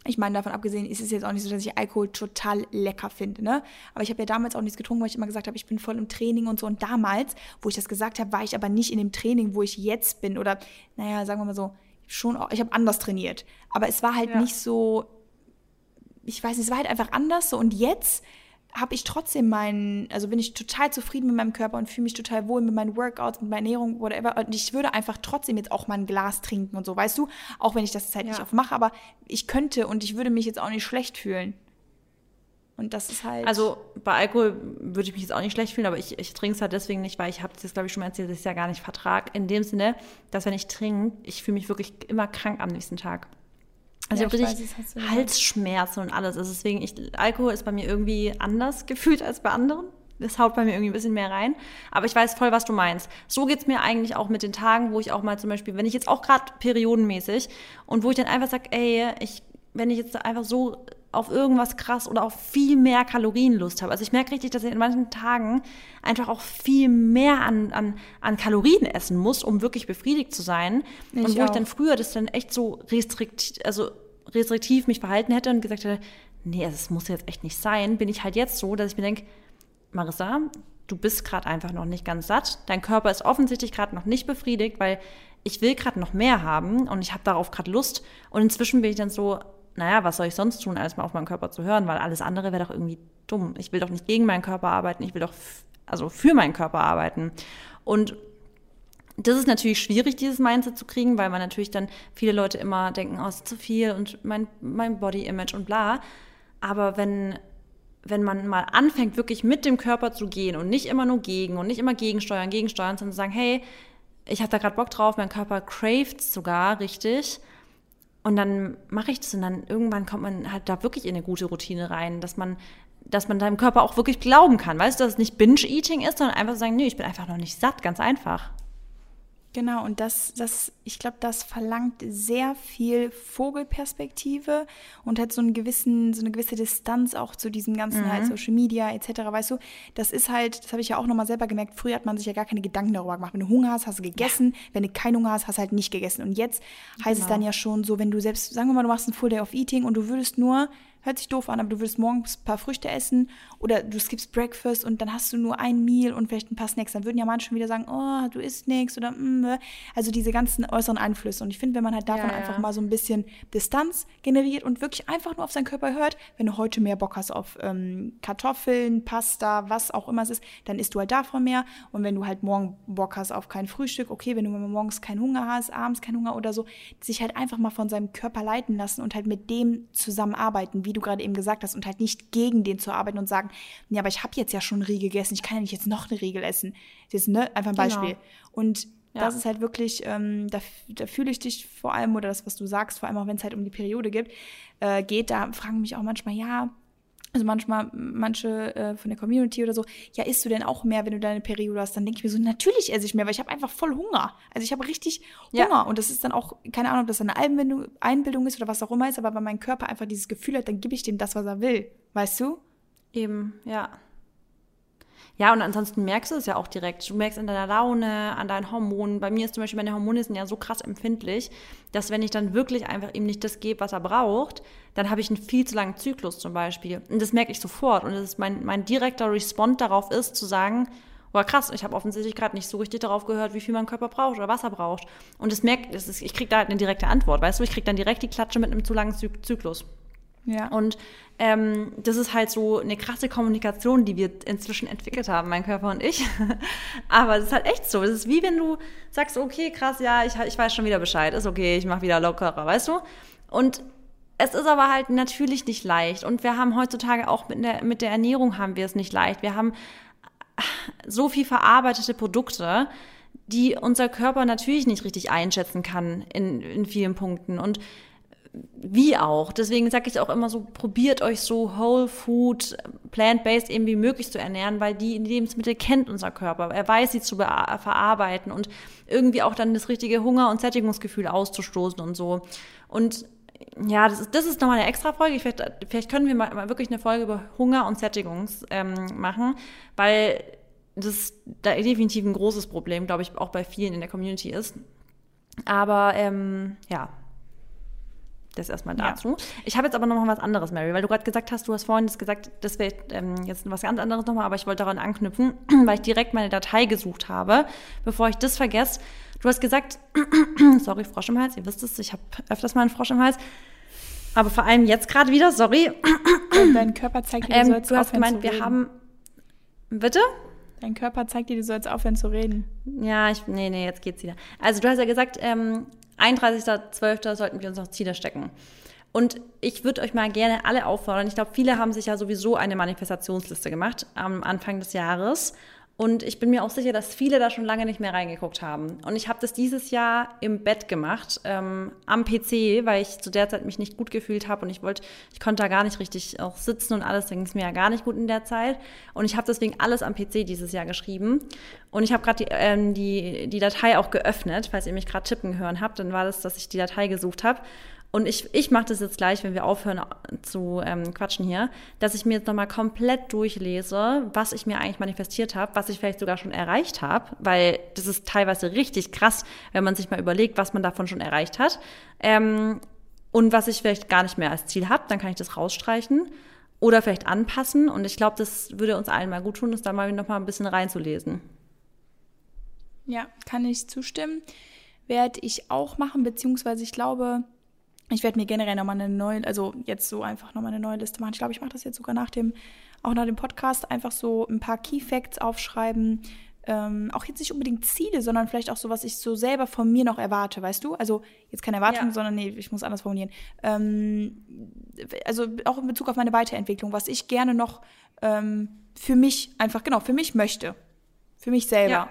ich meine, davon abgesehen ist es jetzt auch nicht so, dass ich Alkohol total lecker finde, ne? Aber ich habe ja damals auch nichts getrunken, weil ich immer gesagt habe, ich bin voll im Training und so. Und damals, wo ich das gesagt habe, war ich aber nicht in dem Training, wo ich jetzt bin. Oder, naja, sagen wir mal so, schon, ich habe anders trainiert. Aber es war halt ja. nicht so, ich weiß nicht, es war halt einfach anders so. Und jetzt habe ich trotzdem meinen, also bin ich total zufrieden mit meinem Körper und fühle mich total wohl mit meinen Workouts, mit meiner Ernährung, whatever. Und ich würde einfach trotzdem jetzt auch mal ein Glas trinken und so, weißt du? Auch wenn ich das Zeit ja. nicht aufmache, aber ich könnte und ich würde mich jetzt auch nicht schlecht fühlen. Und das ist halt. Also bei Alkohol würde ich mich jetzt auch nicht schlecht fühlen, aber ich, ich trinke es halt deswegen nicht, weil ich habe das, glaube ich, schon mal erzählt, ich es ja gar nicht vertrag. In dem Sinne, dass wenn ich trinke, ich fühle mich wirklich immer krank am nächsten Tag. Also ja, ich richtig weiß, Halsschmerzen und alles. Also deswegen, ich, Alkohol ist bei mir irgendwie anders gefühlt als bei anderen. Das haut bei mir irgendwie ein bisschen mehr rein. Aber ich weiß voll, was du meinst. So geht es mir eigentlich auch mit den Tagen, wo ich auch mal zum Beispiel, wenn ich jetzt auch gerade periodenmäßig und wo ich dann einfach sage, ey, ich wenn ich jetzt einfach so auf irgendwas krass oder auf viel mehr Kalorien Lust habe. Also ich merke richtig, dass ich in manchen Tagen einfach auch viel mehr an, an, an Kalorien essen muss, um wirklich befriedigt zu sein. Ich und wo auch. ich dann früher das dann echt so restriktiv, also restriktiv mich verhalten hätte und gesagt hätte, nee, es muss jetzt echt nicht sein, bin ich halt jetzt so, dass ich mir denke, Marissa, du bist gerade einfach noch nicht ganz satt. Dein Körper ist offensichtlich gerade noch nicht befriedigt, weil ich will gerade noch mehr haben und ich habe darauf gerade Lust. Und inzwischen bin ich dann so, naja, was soll ich sonst tun, als mal auf meinen Körper zu hören, weil alles andere wäre doch irgendwie dumm. Ich will doch nicht gegen meinen Körper arbeiten, ich will doch also für meinen Körper arbeiten. Und das ist natürlich schwierig, dieses Mindset zu kriegen, weil man natürlich dann viele Leute immer denken, oh, ist zu viel und mein, mein Body-Image und bla. Aber wenn, wenn man mal anfängt, wirklich mit dem Körper zu gehen und nicht immer nur gegen und nicht immer gegensteuern, gegensteuern, sondern zu sagen, hey, ich habe da gerade Bock drauf, mein Körper cravet sogar richtig, und dann mache ich das und dann irgendwann kommt man halt da wirklich in eine gute Routine rein, dass man, dass man deinem Körper auch wirklich glauben kann. Weißt du, dass es nicht Binge-Eating ist, sondern einfach sagen, nee, ich bin einfach noch nicht satt, ganz einfach. Genau, und das, das, ich glaube, das verlangt sehr viel Vogelperspektive und hat so einen gewissen, so eine gewisse Distanz auch zu diesem ganzen halt mhm. halt Social Media etc. Weißt du, das ist halt, das habe ich ja auch nochmal selber gemerkt, früher hat man sich ja gar keine Gedanken darüber gemacht. Wenn du Hunger hast, hast du gegessen, ja. wenn du keinen Hunger hast, hast du halt nicht gegessen. Und jetzt heißt genau. es dann ja schon so, wenn du selbst, sagen wir mal, du machst ein Full Day of Eating und du würdest nur hört sich doof an, aber du würdest morgens ein paar Früchte essen oder du skippst Breakfast und dann hast du nur ein Meal und vielleicht ein paar Snacks. Dann würden ja manche schon wieder sagen, oh, du isst nichts oder mm, äh. also diese ganzen äußeren Einflüsse. Und ich finde, wenn man halt davon ja, ja. einfach mal so ein bisschen Distanz generiert und wirklich einfach nur auf seinen Körper hört, wenn du heute mehr Bock hast auf ähm, Kartoffeln, Pasta, was auch immer es ist, dann isst du halt davon mehr. Und wenn du halt morgen Bock hast auf kein Frühstück, okay, wenn du morgens keinen Hunger hast, abends keinen Hunger oder so, sich halt einfach mal von seinem Körper leiten lassen und halt mit dem zusammenarbeiten, wie wie du gerade eben gesagt hast, und halt nicht gegen den zu arbeiten und sagen, ja, aber ich habe jetzt ja schon eine Riegel gegessen, ich kann ja nicht jetzt noch eine Riegel essen. Das ist ne, einfach ein genau. Beispiel. Genau. Und ja. das ist halt wirklich, ähm, da, da fühle ich dich vor allem, oder das, was du sagst, vor allem auch wenn es halt um die Periode gibt, äh, geht, da fragen mich auch manchmal, ja, also manchmal, manche äh, von der Community oder so, ja, isst du denn auch mehr, wenn du deine Periode hast? Dann denke ich mir so, natürlich esse ich mehr, weil ich habe einfach voll Hunger. Also ich habe richtig Hunger. Ja. Und das ist dann auch, keine Ahnung, ob das eine Einbildung, Einbildung ist oder was auch immer ist, aber wenn mein Körper einfach dieses Gefühl hat, dann gebe ich dem das, was er will. Weißt du? Eben, ja. Ja, und ansonsten merkst du es ja auch direkt. Du merkst an deiner Laune, an deinen Hormonen. Bei mir ist zum Beispiel, meine Hormone sind ja so krass empfindlich, dass wenn ich dann wirklich einfach ihm nicht das gebe, was er braucht, dann habe ich einen viel zu langen Zyklus zum Beispiel. Und das merke ich sofort. Und das ist mein, mein direkter Respond darauf ist, zu sagen, boah krass, ich habe offensichtlich gerade nicht so richtig darauf gehört, wie viel mein Körper braucht oder was er braucht. Und das merkt, das ist, ich kriege da halt eine direkte Antwort, weißt du, ich kriege dann direkt die Klatsche mit einem zu langen Zyklus. Ja. Und ähm, das ist halt so eine krasse Kommunikation, die wir inzwischen entwickelt haben, mein Körper und ich. <laughs> Aber es ist halt echt so. Es ist wie wenn du sagst, okay, krass, ja, ich, ich weiß schon wieder Bescheid, ist okay, ich mache wieder lockerer, weißt du? Und es ist aber halt natürlich nicht leicht. Und wir haben heutzutage auch mit der, mit der Ernährung haben wir es nicht leicht. Wir haben so viel verarbeitete Produkte, die unser Körper natürlich nicht richtig einschätzen kann in, in vielen Punkten. Und wie auch. Deswegen sage ich auch immer so, probiert euch so Whole Food, Plant-Based eben wie möglich zu ernähren, weil die Lebensmittel kennt unser Körper. Er weiß sie zu verarbeiten und irgendwie auch dann das richtige Hunger- und Sättigungsgefühl auszustoßen und so. Und ja, das ist, das ist nochmal eine extra Folge. Vielleicht, vielleicht können wir mal, mal wirklich eine Folge über Hunger und Sättigungs ähm, machen, weil das da definitiv ein großes Problem, glaube ich, auch bei vielen in der Community ist. Aber ähm, ja, das erstmal dazu. Ja. Ich habe jetzt aber noch mal was anderes, Mary, weil du gerade gesagt hast, du hast vorhin das gesagt, das wäre ähm, jetzt was ganz anderes nochmal, aber ich wollte daran anknüpfen, <clears throat> weil ich direkt meine Datei gesucht habe, bevor ich das vergesse. Du hast gesagt, <clears throat> sorry, Frosch im Hals, ihr wisst es, ich habe öfters mal einen Frosch im Hals. Aber vor allem jetzt gerade wieder, sorry. <clears throat> Und dein Körper zeigt dir, du ähm, sollst Du hast gemeint, wir haben. Bitte? Dein Körper zeigt dir, du sollst aufhören zu reden. Ja, ich, nee, nee, jetzt geht's wieder. Also du hast ja gesagt, ähm, 31.12. sollten wir uns noch Ziele stecken. Und ich würde euch mal gerne alle auffordern. Ich glaube, viele haben sich ja sowieso eine Manifestationsliste gemacht am Anfang des Jahres. Und ich bin mir auch sicher, dass viele da schon lange nicht mehr reingeguckt haben. Und ich habe das dieses Jahr im Bett gemacht, ähm, am PC, weil ich zu der Zeit mich nicht gut gefühlt habe und ich wollte, ich konnte da gar nicht richtig auch sitzen und alles, da ging es mir ja gar nicht gut in der Zeit. Und ich habe deswegen alles am PC dieses Jahr geschrieben. Und ich habe gerade die, ähm, die, die Datei auch geöffnet, falls ihr mich gerade tippen hören habt, dann war das, dass ich die Datei gesucht habe. Und ich, ich mache das jetzt gleich, wenn wir aufhören zu ähm, quatschen hier, dass ich mir jetzt nochmal komplett durchlese, was ich mir eigentlich manifestiert habe, was ich vielleicht sogar schon erreicht habe, weil das ist teilweise richtig krass, wenn man sich mal überlegt, was man davon schon erreicht hat. Ähm, und was ich vielleicht gar nicht mehr als Ziel habe, dann kann ich das rausstreichen oder vielleicht anpassen. Und ich glaube, das würde uns allen mal gut tun, das da mal noch mal ein bisschen reinzulesen. Ja, kann ich zustimmen. Werde ich auch machen, beziehungsweise ich glaube, ich werde mir generell nochmal eine neue, also jetzt so einfach nochmal eine neue Liste machen. Ich glaube, ich mache das jetzt sogar nach dem, auch nach dem Podcast, einfach so ein paar Key Facts aufschreiben. Ähm, auch jetzt nicht unbedingt Ziele, sondern vielleicht auch so, was ich so selber von mir noch erwarte, weißt du? Also jetzt keine Erwartung, ja. sondern nee, ich muss anders formulieren. Ähm, also auch in Bezug auf meine Weiterentwicklung, was ich gerne noch ähm, für mich einfach, genau, für mich möchte. Für mich selber. Ja.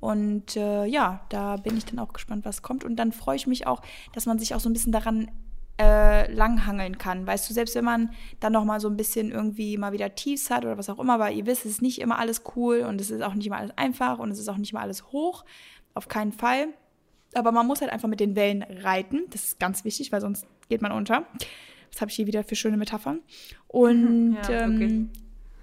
Und äh, ja, da bin ich dann auch gespannt, was kommt. Und dann freue ich mich auch, dass man sich auch so ein bisschen daran äh, langhangeln kann. Weißt du, selbst wenn man dann noch mal so ein bisschen irgendwie mal wieder Tiefs hat oder was auch immer, weil ihr wisst, es ist nicht immer alles cool und es ist auch nicht immer alles einfach und es ist auch nicht immer alles hoch. Auf keinen Fall. Aber man muss halt einfach mit den Wellen reiten. Das ist ganz wichtig, weil sonst geht man unter. Das habe ich hier wieder für schöne Metaphern. Und ja, okay. ähm,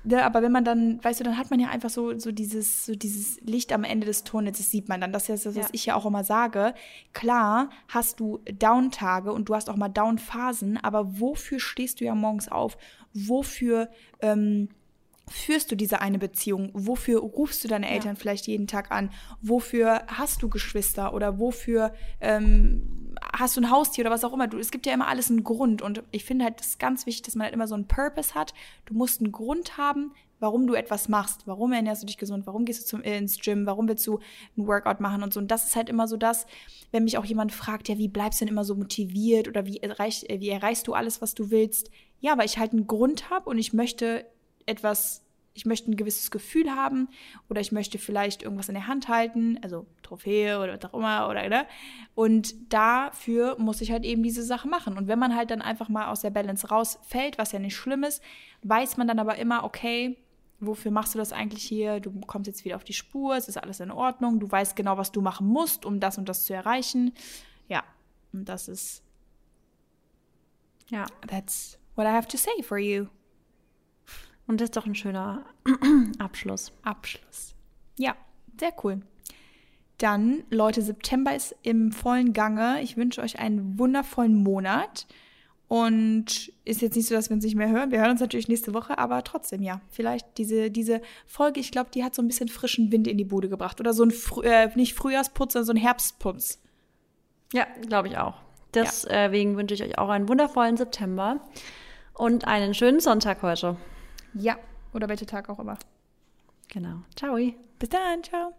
Ne, aber wenn man dann, weißt du, dann hat man ja einfach so, so, dieses, so dieses Licht am Ende des Tunnels, das sieht man dann. Das ist das, was ja. ich ja auch immer sage. Klar hast du Down-Tage und du hast auch mal Down-Phasen, aber wofür stehst du ja morgens auf? Wofür ähm, führst du diese eine Beziehung? Wofür rufst du deine Eltern ja. vielleicht jeden Tag an? Wofür hast du Geschwister oder wofür ähm, hast du ein Haustier oder was auch immer? Du, es gibt ja immer alles einen Grund und ich finde halt, das ist ganz wichtig, dass man halt immer so einen Purpose hat. Du musst einen Grund haben, warum du etwas machst. Warum ernährst du dich gesund? Warum gehst du zum, äh, ins Gym? Warum willst du ein Workout machen und so? Und das ist halt immer so das, wenn mich auch jemand fragt, ja, wie bleibst du denn immer so motiviert oder wie, erreich, äh, wie erreichst du alles, was du willst? Ja, weil ich halt einen Grund habe und ich möchte etwas, ich möchte ein gewisses Gefühl haben oder ich möchte vielleicht irgendwas in der Hand halten, also Trophäe oder was auch immer oder ne? Und dafür muss ich halt eben diese Sache machen. Und wenn man halt dann einfach mal aus der Balance rausfällt, was ja nicht schlimm ist, weiß man dann aber immer, okay, wofür machst du das eigentlich hier? Du kommst jetzt wieder auf die Spur, es ist alles in Ordnung, du weißt genau, was du machen musst, um das und das zu erreichen. Ja, und das ist ja, that's what I have to say for you. Und das ist doch ein schöner <clears throat> Abschluss. Abschluss. Ja, sehr cool. Dann, Leute, September ist im vollen Gange. Ich wünsche euch einen wundervollen Monat. Und ist jetzt nicht so, dass wir uns nicht mehr hören. Wir hören uns natürlich nächste Woche, aber trotzdem, ja. Vielleicht diese, diese Folge, ich glaube, die hat so ein bisschen frischen Wind in die Bude gebracht. Oder so ein, Frü äh, nicht Frühjahrsputz, sondern so ein Herbstputz. Ja, glaube ich auch. Deswegen ja. wünsche ich euch auch einen wundervollen September und einen schönen Sonntag heute. Ja, oder welcher Tag auch immer. Genau. Ciao. Bis dann, ciao.